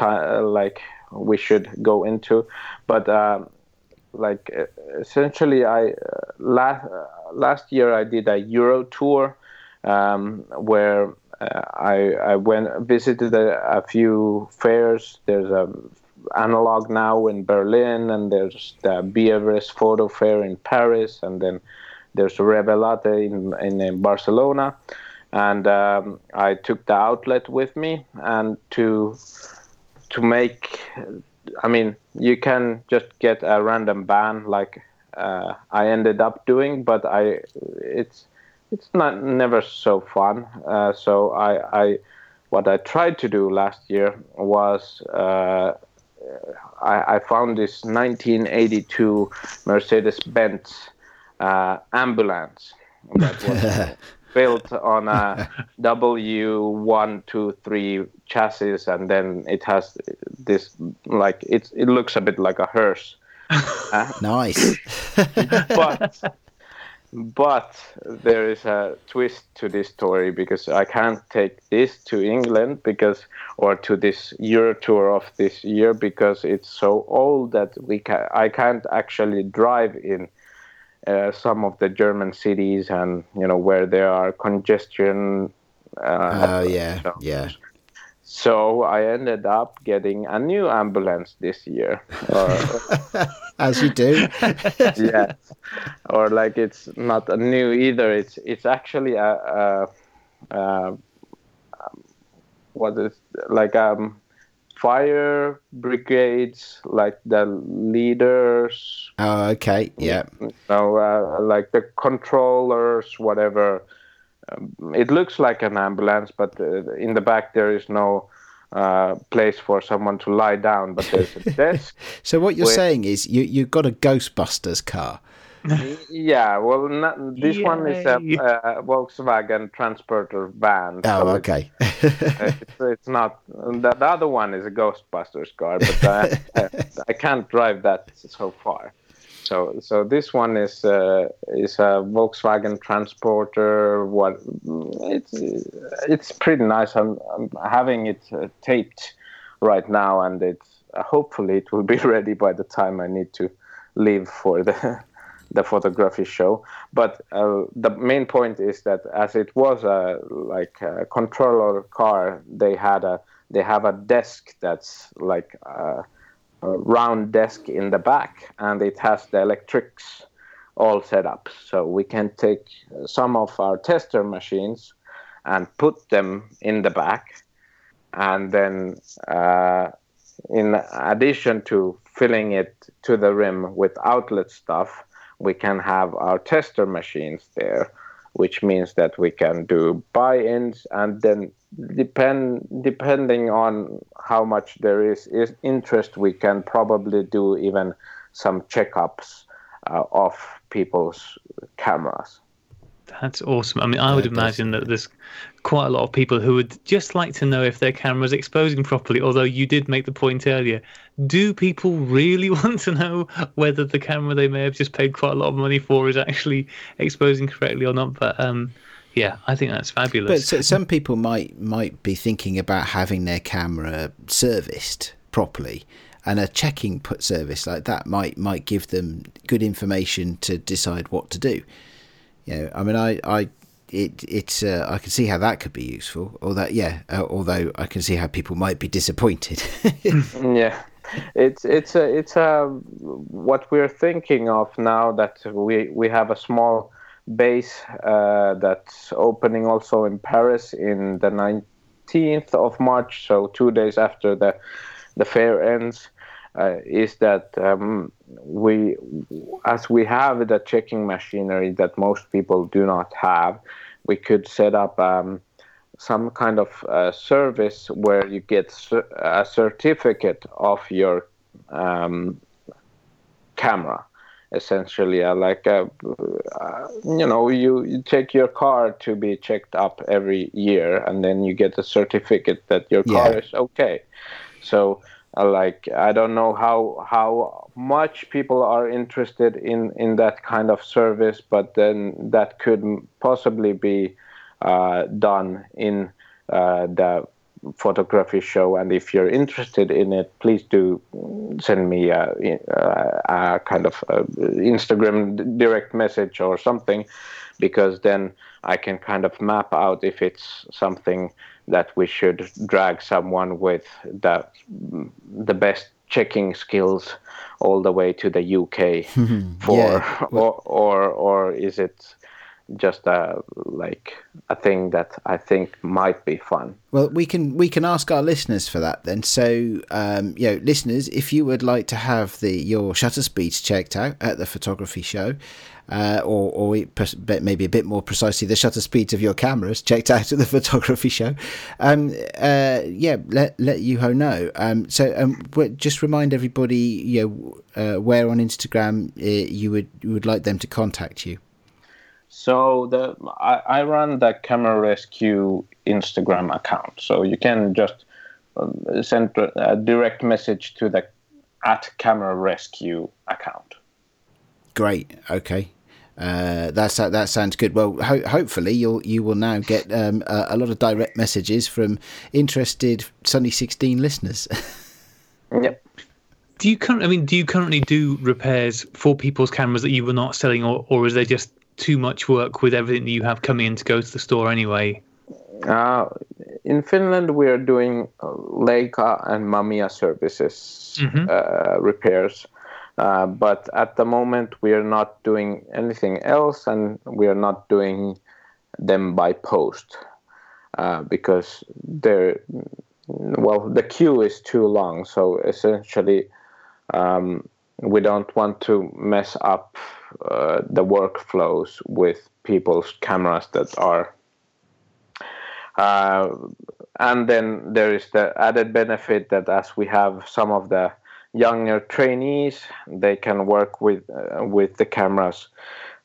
uh, like we should go into, but uh, like essentially, I last last year I did a Euro tour um, where I I went visited a, a few fairs. There's a analog now in Berlin, and there's the Bievres Photo Fair in Paris, and then there's Revela-T in, in, in Barcelona. And um, I took the outlet with me, and to to make, I mean, you can just get a random band like uh, I ended up doing, but I it's it's not never so fun. Uh, so I, I what I tried to do last year was. Uh, I, I, found this 1982 Mercedes-Benz uh, ambulance that was <laughs> built on a <laughs> W123 chassis, and then it has this like it it looks a bit like a hearse. Uh, <laughs> nice. <laughs> but but there is a twist to this story because I can't take this to England because or to this Euro tour of this year because it's so old that we ca- I can't actually drive in uh, some of the German cities and you know where there are congestion. Uh, oh yeah, so, yeah. So I ended up getting a new ambulance this year. <laughs> As you do. <laughs> yeah, or like it's not a new either. It's it's actually a, a, a what is like um fire brigades like the leaders. Oh, okay, yeah. You know, uh, like the controllers, whatever. Um, it looks like an ambulance, but uh, in the back there is no uh, place for someone to lie down, but there's a <laughs> desk. so what you're with... saying is you you've got a Ghostbusters car. <laughs> yeah, well, not, this Yay. one is a, Volkswagen Transporter van. Oh, so okay. it's, it's, not. The, the, other one is a Ghostbusters car, but I, I, I can't drive that so far. So, so this one is uh, is a Volkswagen Transporter. What it's it's pretty nice. I'm, I'm having it uh, taped right now, and it's uh, hopefully it will be <laughs> ready by the time I need to leave for the the photography show. But uh, the main point is that as it was a like a controller car, they had a they have a desk that's like a, a round desk in the back, and it has the electrics all set up. So we can take some of our tester machines and put them in the back, and then uh, in addition to filling it to the rim with outlet stuff, we can have our tester machines there, which means that we can do buy-ins and then depend depending on how much there is, is interest, we can probably do even some checkups uh, of people's cameras. That's awesome. I mean, I would imagine that there's quite a lot of people who would just like to know if their camera's exposing properly. Although you did make the point earlier, do people really <laughs> want to know whether the camera they may have just paid quite a lot of money for is actually exposing correctly or not? But um, yeah, I think that's fabulous. But so, some people might might be thinking about having their camera serviced properly and a checking put service like that might might give them good information to decide what to do you know, I mean, I, I, it, it's, uh, I can see how that could be useful. Although, yeah, uh, although I can see how people might be disappointed. <laughs> yeah, it's, it's, a, it's a, what we're thinking of now that we, we have a small base uh, that's opening also in Paris in the 19th of March, so two days after the, the fair ends uh, is that um, we, as we have the checking machinery that most people do not have, we could set up um, some kind of uh, service where you get a certificate of your um, camera essentially uh, like a, uh, you know you, you take your car to be checked up every year and then you get a certificate that your car yeah. is okay so like I don't know how how much people are interested in in that kind of service, but then that could possibly be uh, done in uh, the photography show. And if you're interested in it, please do send me a, a, a kind of a Instagram direct message or something, because then I can kind of map out if it's something that we should drag someone with the the best checking skills all the way to the UK <laughs> for yeah. or, or or is it just a like a thing that I think might be fun. Well, we can we can ask our listeners for that then. So, um, you know, listeners, if you would like to have the your shutter speeds checked out at the photography show, uh, or, or maybe a bit more precisely, the shutter speeds of your cameras checked out at the <laughs> photography show. Um, uh, yeah, let let Juho know. Um, so um, just remind everybody, you know, uh, where on Instagram uh, you would you would like them to contact you. So the I, I run the Camera Rescue Instagram account, so you can just um, send a direct message to the at Camera Rescue account. Great. Okay. Uh, that's that sounds good. Well, ho- hopefully you'll you will now get um, a, a, lot of direct messages from interested Sunny sixteen listeners. <laughs> yep. Do you currently? I mean, do you currently do repairs for people's cameras that you were not selling, or or is there just too much work with everything that you have coming in to go to the store anyway? Uh, in Finland, we are doing Leica and Mamiya services mm-hmm. uh, repairs. Uh, but at the moment, we are not doing anything else, and we are not doing them by post uh, because they're well, the queue is too long. So essentially, um, we don't want to mess up uh, the workflows with people's cameras that are. Uh, and then there is the added benefit that as we have some of the younger trainees, they can work with uh, with the cameras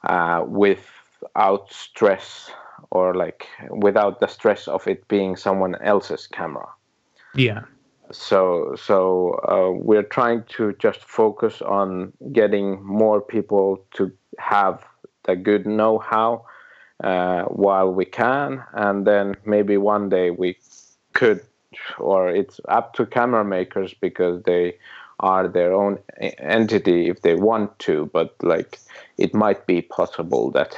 uh, without stress or like without the stress of it being someone else's camera. Yeah. So so uh, we're trying to just focus on getting more people to have the good know-how uh, while we can, and then maybe one day we could, or it's up to camera makers because they are their own entity if they want to, but like it might be possible that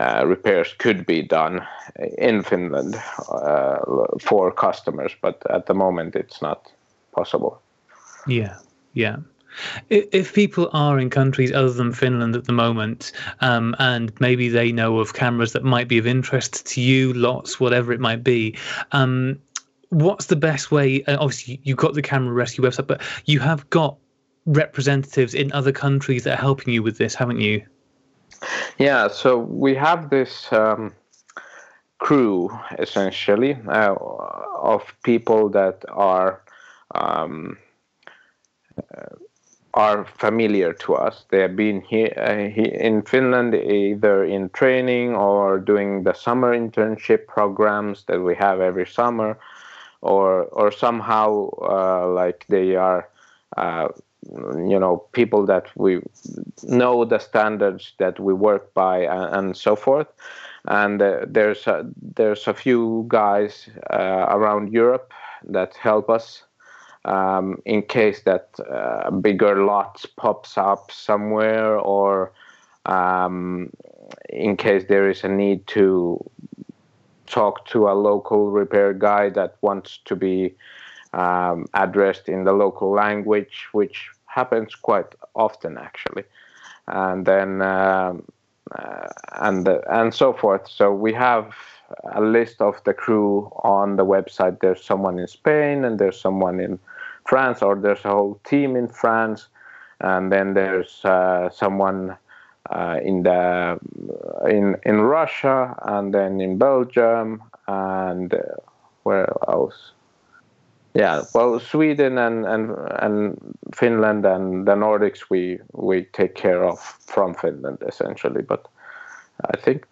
uh, repairs could be done in Finland uh, for customers, but at the moment it's not possible. Yeah, yeah. If people are in countries other than Finland at the moment, um, and maybe they know of cameras that might be of interest to you, lots, whatever it might be, um, what's the best way? Uh, obviously, you've got the camera rescue website, but you have got representatives in other countries that are helping you with this, haven't you? Yeah, so we have this um, crew essentially uh, of people that are um, uh, are familiar to us. They have been here, uh, in Finland either in training or doing the summer internship programs that we have every summer, or or somehow uh, like they are uh, you know people that we know the standards that we work by and, and so forth. And uh, there's a, there's a few guys uh, around Europe that help us um, in case that uh, bigger lots pops up somewhere or um, in case there is a need to talk to a local repair guy that wants to be um, addressed in the local language, which happens quite often actually, and then um, uh, and and so forth. So we have a list of the crew on the website. There's someone in Spain, and there's someone in France, or there's a whole team in France, and then there's uh, someone. Uh, in the in in Russia and then in Belgium and uh, where else? Yeah, well, Sweden and, and and Finland and the Nordics we we take care of from Finland essentially, but I think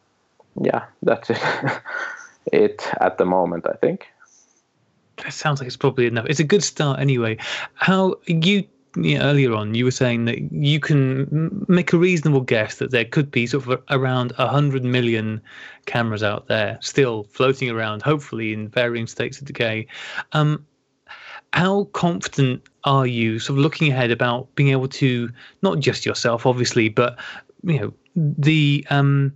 yeah, that's it. <laughs> it at the moment, I think. That sounds like it's probably enough. It's a good start anyway. How you earlier on you were saying that you can make a reasonable guess that there could be sort of around 100 million cameras out there still floating around hopefully in varying states of decay. Um, how confident are you sort of looking ahead about being able to not just yourself obviously but you know the um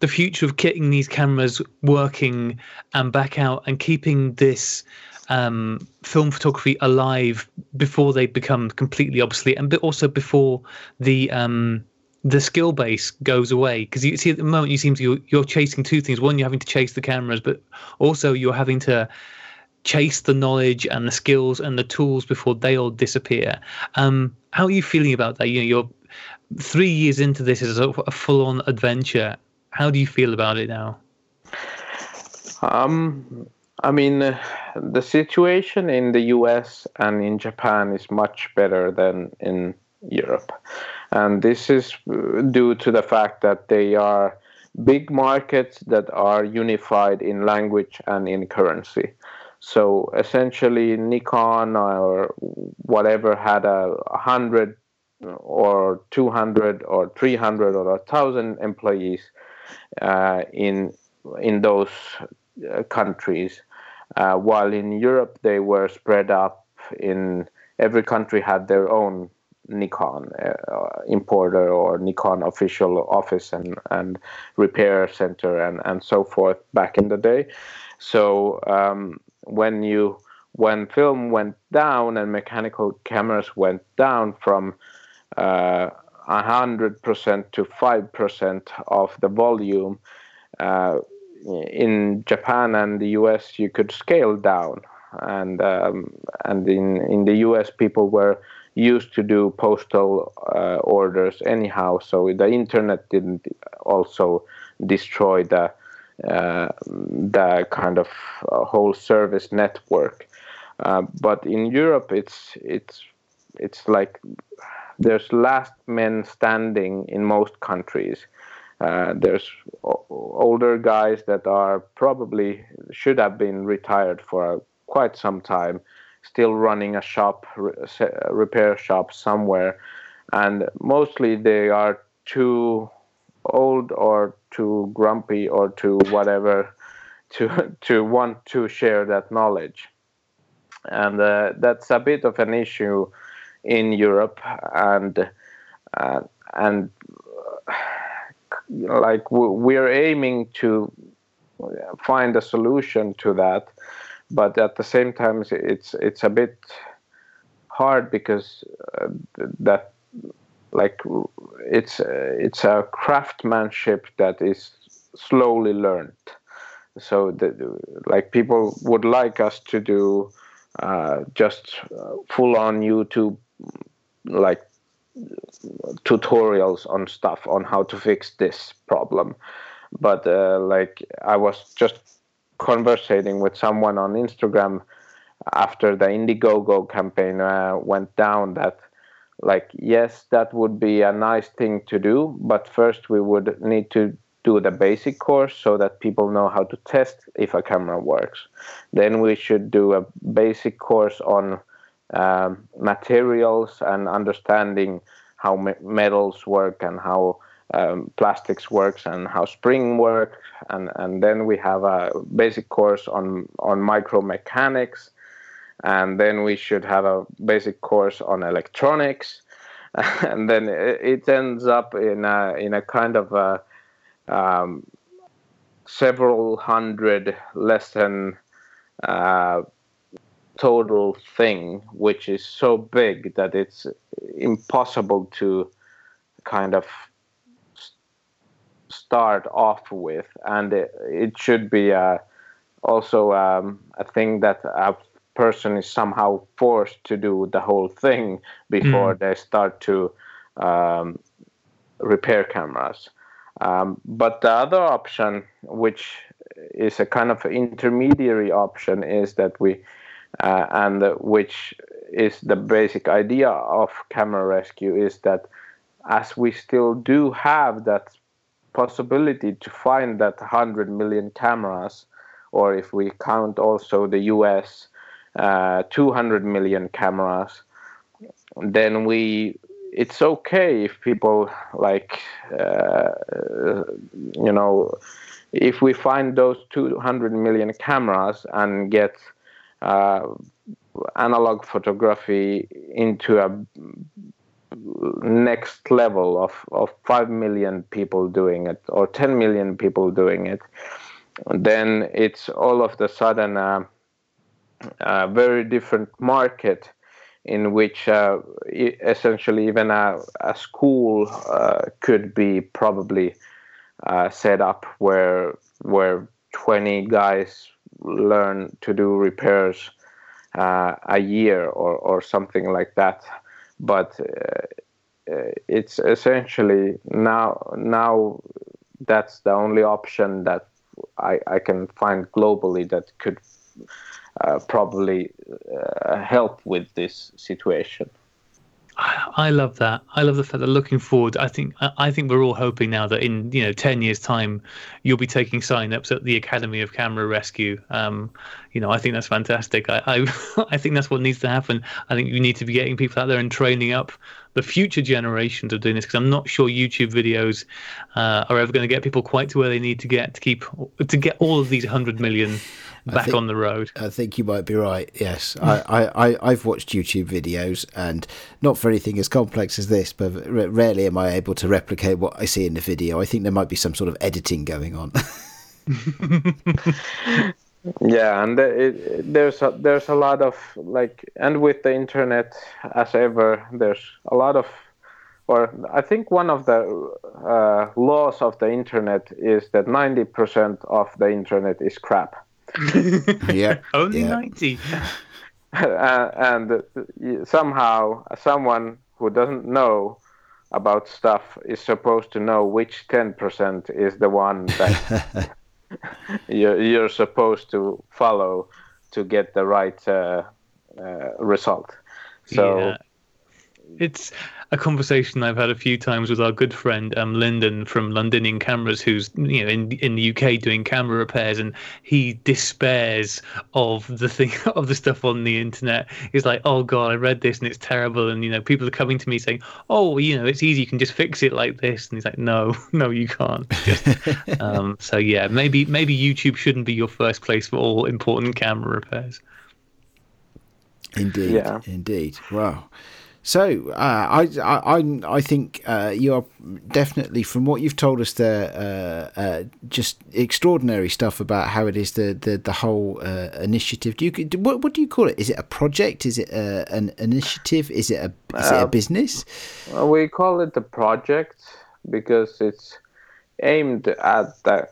the future of getting these cameras working and back out and keeping this um, film photography alive before they become completely obsolete and also before the um, the skill base goes away because you see at the moment you seem to you're, you're chasing two things one you're having to chase the cameras but also you're having to chase the knowledge and the skills and the tools before they all disappear. Um, how are you feeling about that? You know, you're three years into this as a, a full-on adventure. How do you feel about it now? Um, I mean, the situation in the U.S. and in Japan is much better than in Europe, and this is uh, due to the fact that they are big markets that are unified in language and in currency. So essentially, Nikon or whatever had a hundred or 200 or 300 or a thousand employees uh, in in those uh, countries, uh, while in Europe they were spread up in every country had their own Nikon uh, importer or Nikon official office and, and repair center and, and so forth back in the day. So um, when you when film went down and mechanical cameras went down from uh, 100% to 5% of the volume, uh, in Japan and the US, you could scale down. And, um, and in, in the US, people were used to do postal uh, orders anyhow, so the internet didn't also destroy the uh, the kind of uh, whole service network. Uh, but in Europe, it's it's it's like there's last men standing in most countries. Uh, there's older guys that are probably should have been retired for quite some time, still running a shop, repair shop somewhere, and mostly they are too old or too grumpy or too whatever <laughs> to to want to share that knowledge. And uh, that's a bit of an issue in Europe and uh, and like we're aiming to find a solution to that, but at the same time, it's it's a bit hard because uh, that like it's it's a craftsmanship that is slowly learned. So the, like people would like us to do uh, just uh, full on youtube like tutorials on stuff on how to fix this problem. But uh, like i was just conversating with someone on instagram after the indiegogo campaign uh, went down that like yes that would be a nice thing to do but first we would need to do the basic course so that people know how to test if a camera works. Then we should do a basic course on um, materials and understanding how me- metals work and how um, plastics works and how spring work. And and then we have a basic course on on micromechanics. And then we should have a basic course on electronics. <laughs> And then it ends up in a in a kind of a um, several hundred lesson uh, total thing, which is so big that it's impossible to kind of start off with, and it, it should be a, also um, a thing that a person is somehow forced to do the whole thing before mm. they start to um, repair cameras. Um, but the other option, which is a kind of intermediary option, is that we, uh, and which is the basic idea of camera rescue, is that as we still do have that possibility to find that 100 million cameras, or if we count also the US, uh, 200 million cameras, then we it's okay if people like uh, you know if we find those 200 million cameras and get analog photography into a next level of, of 5 million people doing it or 10 million people doing it. Then it's all of the sudden a, a very different market in which uh, essentially even a, a school uh, could be probably uh, set up where where 20 guys learn to do repairs uh, a year or, or something like that but uh, uh, it's essentially now now that's the only option that I, I can find globally that could uh, probably uh, help with this situation. I love that. I love the fact that looking forward, I think I think we're all hoping now that in you know ten years' time, you'll be taking sign-ups at the Academy of Camera Rescue. Um, you know, I think that's fantastic. I, I <laughs> I think that's what needs to happen. I think you need to be getting people out there and training up the future generations of doing this because I'm not sure YouTube videos uh, are ever going to get people quite to where they need to get to keep to get all of these hundred million back think, on the road. I think you might be right. Yes, I, I, I, have watched YouTube videos, and not for anything as complex as this, but rarely am I able to replicate what I see in the video. I think there might be some sort of editing going on. <laughs> yeah, and it, there's a, there's a lot of like, and with the internet as ever, there's a lot of or I think one of the uh, laws of the internet is that 90% of the internet is crap. Yeah. <laughs> Only yeah. 90. <laughs> uh, and somehow someone who doesn't know about stuff is supposed to know which 10% is the one that <laughs> you're, you're supposed to follow to get the right uh, uh, result. So yeah. it's a conversation I've had a few times with our good friend um, Lyndon from Londinian Cameras, who's you know in in the UK doing camera repairs, and he despairs of the thing <laughs> of the stuff on the internet. He's like, "Oh God, I read this and it's terrible," and you know people are coming to me saying, "Oh, you know, it's easy, you can just fix it like this," and he's like, "No, <laughs> no, you can't." Just, <laughs> um, so yeah, maybe maybe YouTube shouldn't be your first place for all important camera repairs. Indeed, yeah. indeed. Wow. So uh, I, I I think uh, you are definitely, from what you've told us there, uh, uh just extraordinary stuff about how it is the the, the whole uh, initiative. Do you what, what do you call it? Is it a project? Is it a, uh, an initiative? Is it a is it a business? Well, we call it a project because it's aimed at the,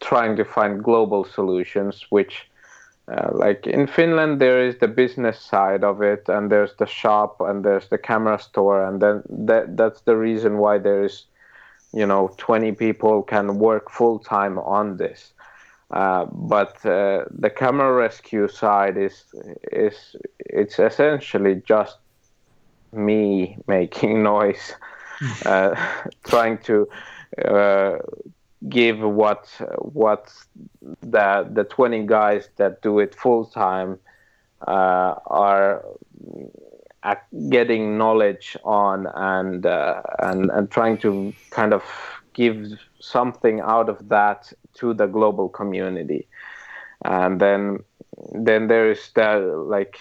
trying to find global solutions, which uh, like in Finland, there is the business side of it, and there's the shop, and there's the Kamerastore, and then that that's the reason why there is, you know, 20 people can work full time on this. Uh, but uh, the camera rescue side is is it's essentially just me <laughs> making noise, <laughs> uh, trying to uh, give what what the the 20 guys that do it full time uh, are getting knowledge on and uh, and and trying to kind of give something out of that to the global community. And then then there is the like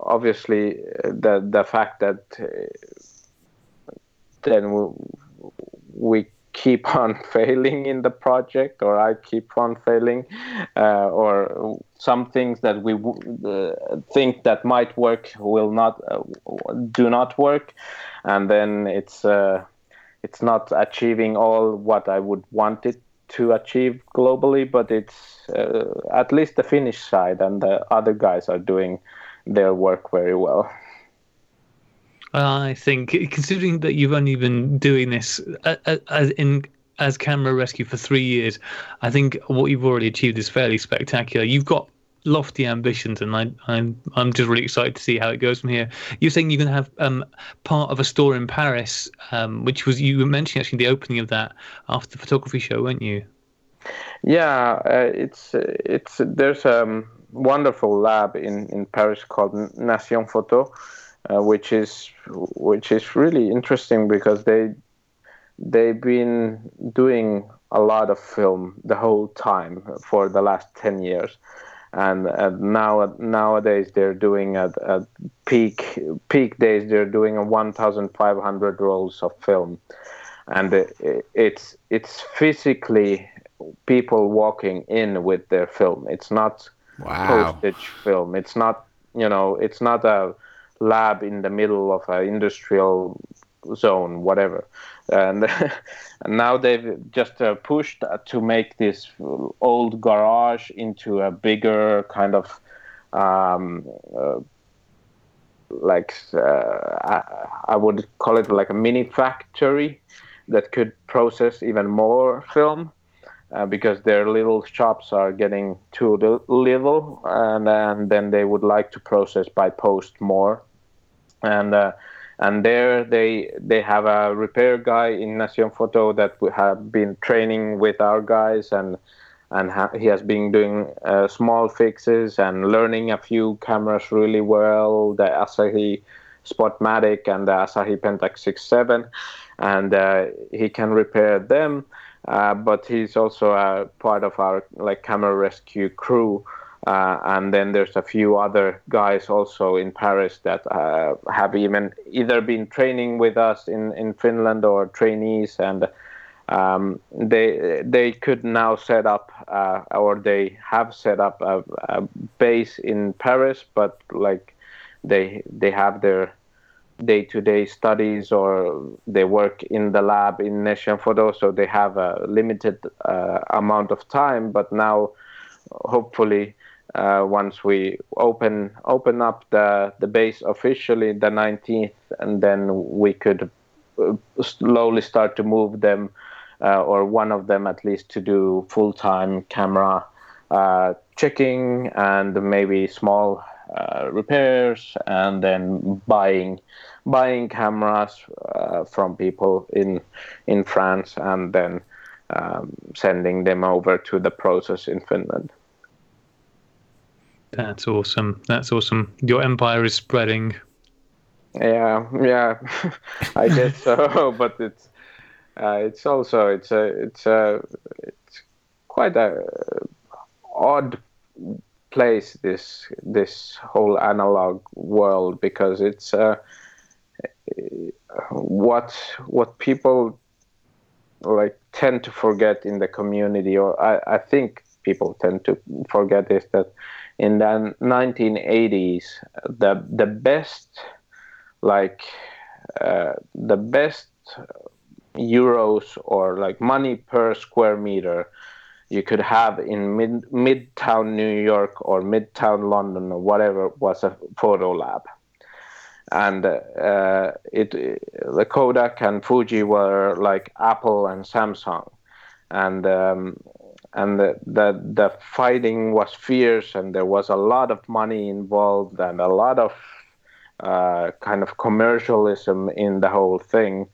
obviously the the fact that uh, then we, we keep on <laughs> failing in the project or I keep on failing uh, or some things that we uh, think that might work will not uh, do not work and then it's uh, it's not achieving all what I would want it to achieve globally but it's uh, at least the Finnish side and the other guys are doing their work very well. I think, considering that you've only been doing this uh, uh, as in as camera rescue for three years, I think what you've already achieved is fairly spectacular. You've got lofty ambitions, and I, I'm I'm just really excited to see how it goes from here. You're saying you're going to have um, part of a store in Paris, um, which was you were mentioning actually the opening of that after the photography show, weren't you? Yeah, uh, it's it's there's a wonderful lab in in Paris called Nation Photo uh, which is which is really interesting because they they've been doing a lot of film the whole time for the last 10 years. And, and now nowadays they're doing at, at peak peak days they're doing a 1500 rolls of film. And it, it's it's physically people walking in with their film. It's not wow. postage film. It's not you know it's not a lab in the middle of an industrial zone, whatever. And, <laughs> and now they've just uh, pushed to make this old garage into a bigger kind of um, uh, like uh, I, I, would call it like a mini factory that could process even more film. Uh, because their little shops are getting too little, and, and then they would like to process by post more and uh, and there they they have a repair guy in Nation Photo that we have been training with our guys and and ha- he has been doing uh, small fixes and learning a few cameras really well the Asahi Spotmatic and the Asahi Pentax 67 and uh, he can repair them uh, but he's also a part of our like camera rescue crew uh, and then there's a few other guys also in Paris that uh, have even either been training with us in, in Finland or trainees, and um, they they could now set up uh, or they have set up a, a, base in Paris, but like they they have their day-to-day studies or they work in the lab in Photo, so they have a limited uh, amount of time. But now, hopefully uh, once we open open up the the base officially the 19th, and then we could uh, slowly start to move them, uh, or one of them at least, to do full time camera uh, checking and maybe small uh, repairs, and then buying buying cameras uh, from people in in France, and then um, sending them over to the process in Finland. That's awesome. That's awesome. Your empire is spreading. Yeah, yeah, <laughs> I guess so. <laughs> But it's uh, it's also it's a it's a it's quite a odd place this this whole analog world because it's uh, what what people like tend to forget in the community, or I, I think people tend to forget is that in the 1980s, the the best like uh, the best euros or like money per square meter you could have in mid midtown New York or midtown London or whatever was a photo lab. And uh, it the Kodak and Fuji were like Apple and Samsung, and um, and the, the the fighting was fierce, and there was a lot of money involved, and a lot of uh, kind of commercialism in the whole thing,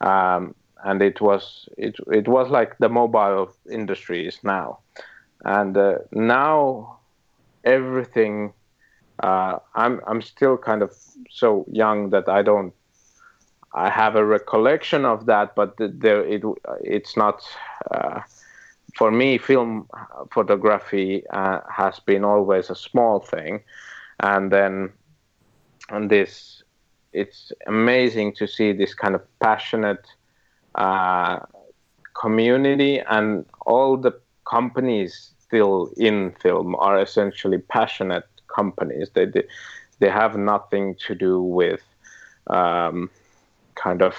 um, and it was it it was like the mobile industry is now, and uh, now everything uh, I'm I'm still kind of so young that I don't I have a recollection of that, but there it it's not uh, for me. Film photography uh, has been always a small thing, and then and this it's amazing to see this kind of passionate uh, community and all the companies still in film are essentially passionate companies. They they, they have nothing to do with um, kind of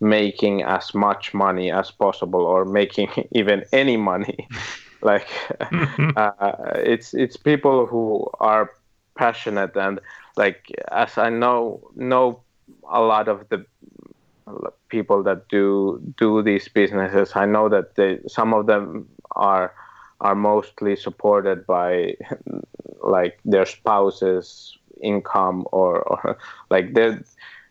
making as much money as possible or making <laughs> even any money. <laughs> like <laughs> uh, it's it's people who are passionate and like as I know know a lot of the people that do do these businesses. I know that they, some of them are are mostly supported by like their spouses income or, or like their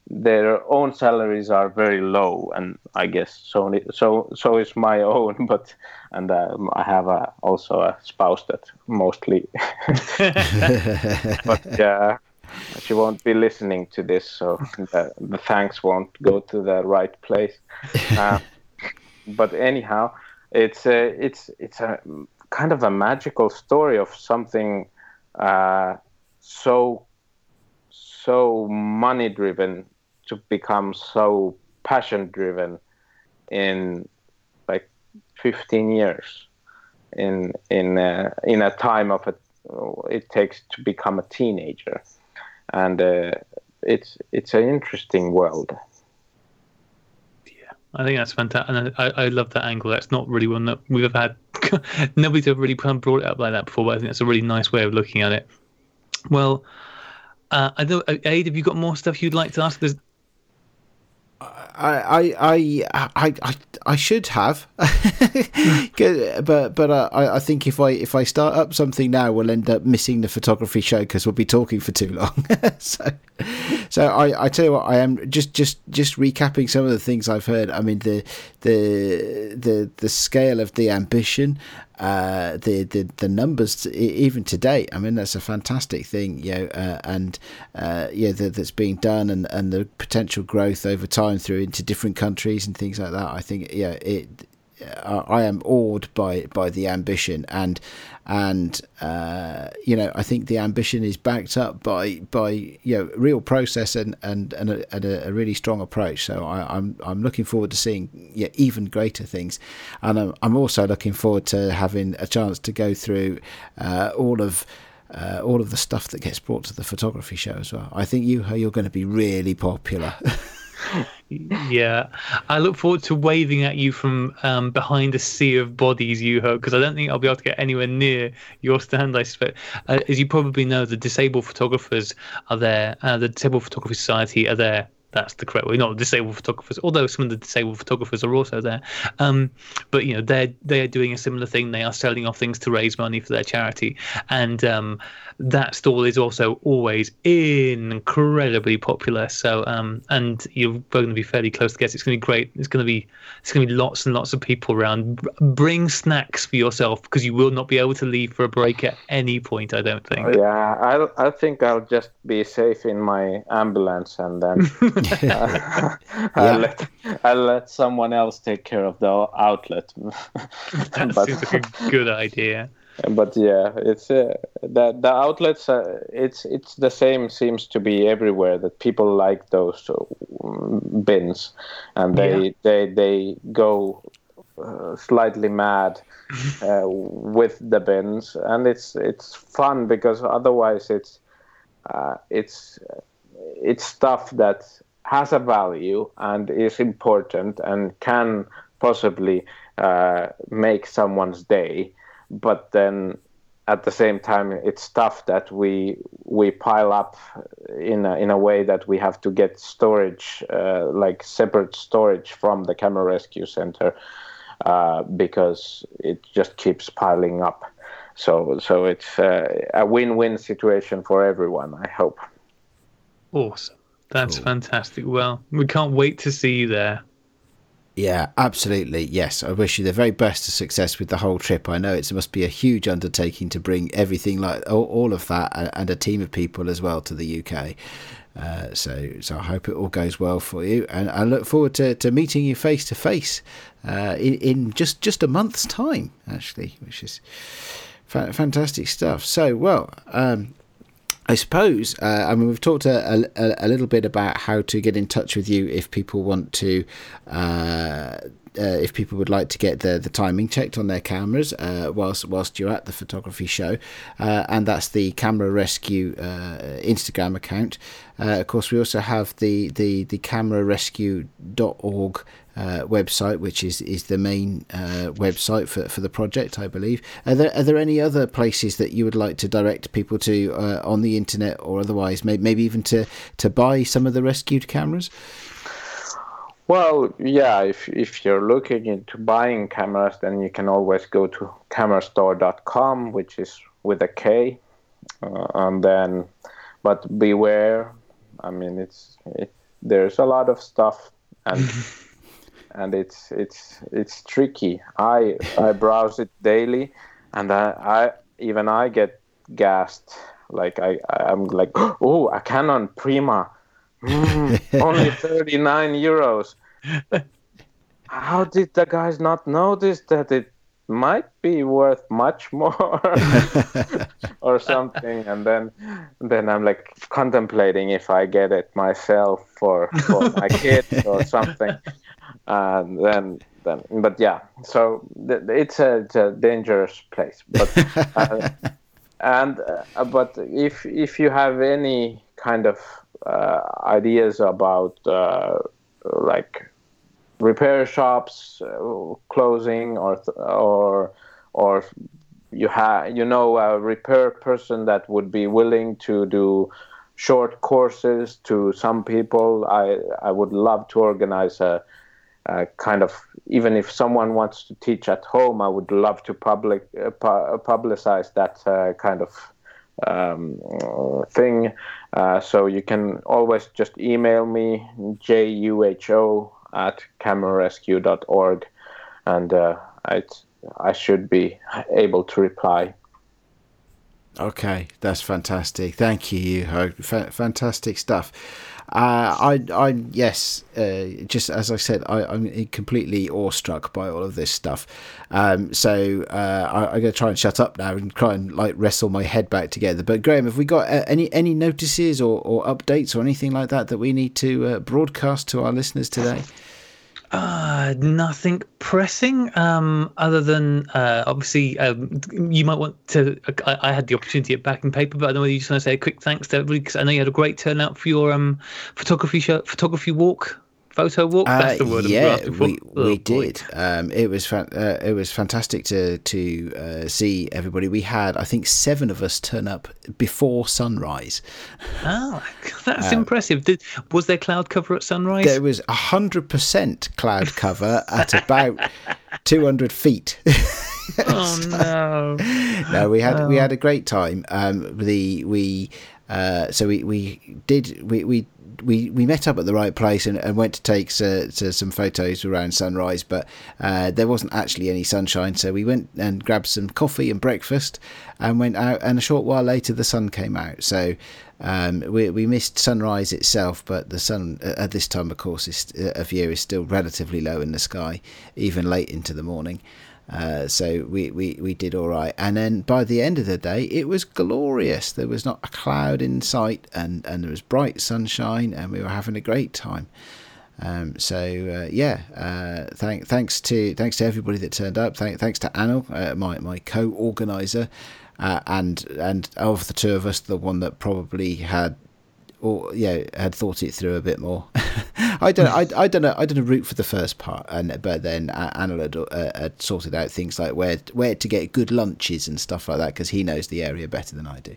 their own salaries are very low and i guess so so so is my <laughs> own but and uh, i have a, also a spouse that mostly <laughs> but <laughs> yeah she won't be listening to this so the, the thanks won't go to the right place. Uh, but anyhow it's a, it's it's a kind of a magical story of something uh, so so money driven to become so passion driven in like 15 years in in uh, in a time of a, it takes to become a teenager and uh, it's it's an interesting world yeah I think that's fantastic, and I, I love that angle. That's not really one that we've ever had. <laughs> Nobody's ever really brought it up like that before, but I think that's a really nice way of looking at it. Well, uh, I know, Aid, have you got more stuff you'd like to ask? There's... I, I, I, I, I should have, <laughs> but but I, I think if I if I start up something now, we'll end up missing the photography show because we'll be talking for too long. <laughs> so, so I, I tell you what, I am just just just recapping some of the things I've heard. I mean the the the the scale of the ambition uh, the, the the numbers even today. I mean, that's a fantastic thing, you know, uh, and uh, yeah, that, that's being done, and, and the potential growth over time through into different countries and things like that. I think, yeah, it. I am awed by by the ambition and and uh, you know I think the ambition is backed up by by you know real process and and and a, and a really strong approach. So I, am I'm, I'm looking forward to seeing yeah, even greater things, and I'm, I'm also looking forward to having a chance to go through uh, all of. Uh, all of the stuff that gets brought to the photography show as well. I think you you're going to be really popular. <laughs> yeah, I look forward to waving at you from um, behind a sea of bodies, you hope, because I don't think I'll be able to get anywhere near your stand. I suspect, uh, as you probably know, the disabled photographers are there. Uh, the Disabled Photography Society are there that's the correct way. Not disabled photographers, although some of the disabled photographers are also there. Um, but you know, they're they are doing a similar thing. They are selling off things to raise money for their charity, and um, that stall is also always incredibly popular. So, um, and you're going to be fairly close to guess. It's going to be great. It's going to be it's going to be lots and lots of people around. Bring snacks for yourself because you will not be able to leave for a break at any point. I don't think. Yeah, I I think I'll just be safe in my ambulance and then <laughs> <laughs> I'll let I'll let someone else take care of the outlet. <laughs> that but... seems like a good idea. but yeah, it's uh, the the outlets. Uh, it's it's the same. Seems to be everywhere that people like those uh, bins, and they yeah. they they go uh, slightly mad <laughs> uh, with the bins, and it's it's fun because otherwise it's uh, it's it's stuff that has a value and is important and can possibly make someone's day but then at the same time it's stuff that we we pile up in a, in a way that we have to get storage uh, like separate storage from the camera rescue center uh, because it just keeps piling up. So so it's uh, a win-win situation for everyone i hope. Awesome that's cool. fantastic well we can't wait to see you there yeah, absolutely. Yes, I wish you the very best of success with the whole trip. I know it must be a huge undertaking to bring everything like all, all of that and a team of people as well to the UK. Uh, so, so I hope it all goes well for you, and I look forward to, to meeting you face to face in in just just a month's time, actually, which is fa- fantastic stuff. So, well, um, I suppose, uh, I mean, we've talked a, a, a, little bit about how to get in touch with you if people want to, uh, uh, if people would like to get the, the timing checked on their cameras uh, whilst whilst you're at the photography show, uh, and that's the Camera Rescue uh, Instagram account. of course, we also have the the the camerarescue.org uh, website, which is is the main uh, website for, for the project, I believe. Are there are there any other places that you would like to direct people to uh, on the internet or otherwise, maybe, maybe even to to buy some of the rescued cameras? Well, yeah, if if you're looking into buying cameras, then you can always go to kamerastore.com, which is with a K, uh, and then, but beware. I mean, it's it, there's a lot of stuff and. <laughs> and it's it's it's tricky. I I <laughs> browse it daily, and I, I even I get gassed. Like I I'm like <gasps> oh a Canon Prima, mm, <laughs> only thirty nine euros. <laughs> How did the guys not notice that it might be worth much more or something and then then i'm like contemplating if i get it myself for for my kids or something and then then but yeah so th- it's, a, it's a dangerous place but <laughs> uh, and uh, but if if you have any kind of uh, ideas about uh, like repair shops uh, closing or or or you have you know a repair person that would be willing to do short courses to some people i i would love to organize a uh, kind of even if someone wants to teach at home, I would love to public uh, pu- publicize that uh, kind of um, thing. Uh, so you can always just email me juho at camerarescue.org, and uh, I I should be able to reply. Okay, that's fantastic. Thank you, F- fantastic stuff. Uh, I, I, yes, uh, just as I said, I, am completely awestruck by all of this stuff. Um, so uh, I, am going to try and shut up now and try and like wrestle my head back together. But Graham, have we got any any notices or, or updates or anything like that that we need to broadcast to our listeners today? Uh, nothing pressing. Um, other than uh, obviously, um, you might want to. I, I, had the opportunity at Back in Paper, but I know you just want to say a quick thanks to everybody because I know you had a great turnout for your um photography show, photography walk photo walk. That's the word. Uh, yeah, we oh, we did. Um, it was fa- uh, it was fantastic to to uh, see everybody. We had I think seven of us turn up before sunrise. <laughs> Oh, that's uh, impressive. Did was there cloud cover at sunrise? There was hundred percent cloud cover at about <laughs> two hundred feet. <laughs> oh no! no, we had oh. we had a great time. Um, the we. Uh, so we, we did we, we we, we met up at the right place and, and went to take uh, some photos around sunrise, but uh, there wasn't actually any sunshine. So we went and grabbed some coffee and breakfast and went out. And a short while later, the sun came out. So um, we, we missed sunrise itself, but the sun at this time, of course, is, uh, of year is still relatively low in the sky, even late into the morning. Uh, so we, we, we did all right. And then by the end of the day, it was glorious. There was not a cloud in sight, and, and there was bright sunshine, and we were having a great time. Um, so uh, yeah, uh, thank, thanks to thanks to everybody that turned up. Thank, thanks to Anil, uh, my my co-organizer, uh, and and of the two of us, the one that probably had or yeah had thought it through a bit more. <laughs> I don't I, I don't know I don't root for the first part, and but then Anil had, uh, had, sorted out things like where where to get good lunches and stuff like that because he knows the area better than I do.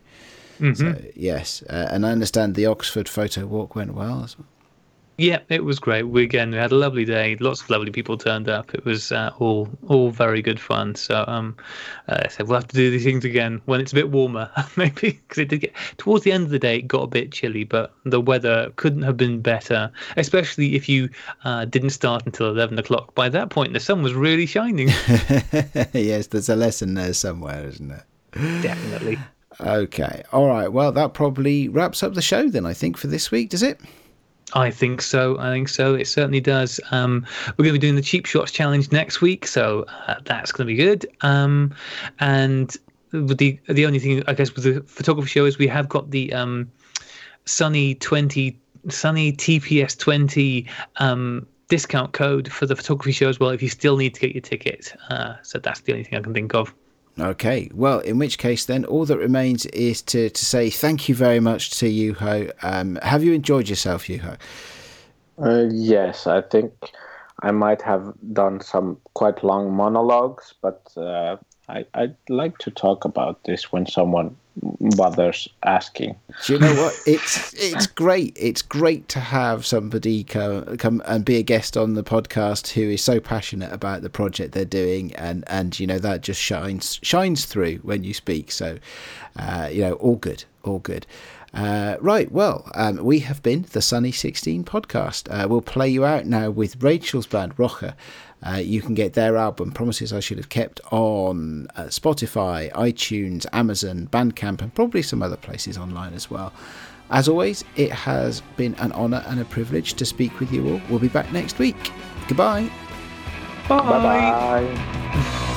Mm-hmm. So yes, uh, and I understand the Oxford photo walk went well as well. Yeah, it was great. We again we had a lovely day. Lots of lovely people turned up. It was uh, all all very good fun. So um, uh, so we'll have to do these things again when it's a bit warmer, <laughs> maybe because it did get towards the end of the day. It got a bit chilly, but the weather couldn't have been better. Especially if you uh, didn't start until eleven o'clock. By that point, the sun was really shining. <laughs> yes, there's a lesson there somewhere, isn't there? Definitely. Okay. All right. Well, that probably wraps up the show then. I think for this week, does it? I think so. I think so. It certainly does. Um, we're going to be doing the cheap shots challenge next week, so uh, that's going to be good. Um, and the the only thing I guess with the photography show is we have got the um, Sunny twenty Sunny TPS twenty um, discount code for the photography show as well. If you still need to get your ticket, uh, so that's the only thing I can think of. Okay, well, in which case, then all that remains is to, to say thank you very much to Juho. Um, have you enjoyed yourself, Juho? Uh, yes, I think I might have done some quite long monologues, but uh, I, I'd like to talk about this when someone bothers asking. Do you know what? <laughs> It's it's great. It's great to have somebody come come and be a guest on the podcast who is so passionate about the project they're doing, and and you know that just shines shines through when you speak. So, uh, you know, all good, all good. Uh, right, well, um, we have been the Sunny 16 podcast. Uh, we'll play you out now with Rachel's band, Rocha. Uh, you can get their album, Promises I Should Have Kept, on uh, Spotify, iTunes, Amazon, Bandcamp, and probably some other places online as well. As always, it has been an honour and a privilege to speak with you all. We'll be back next week. Goodbye. Bye bye.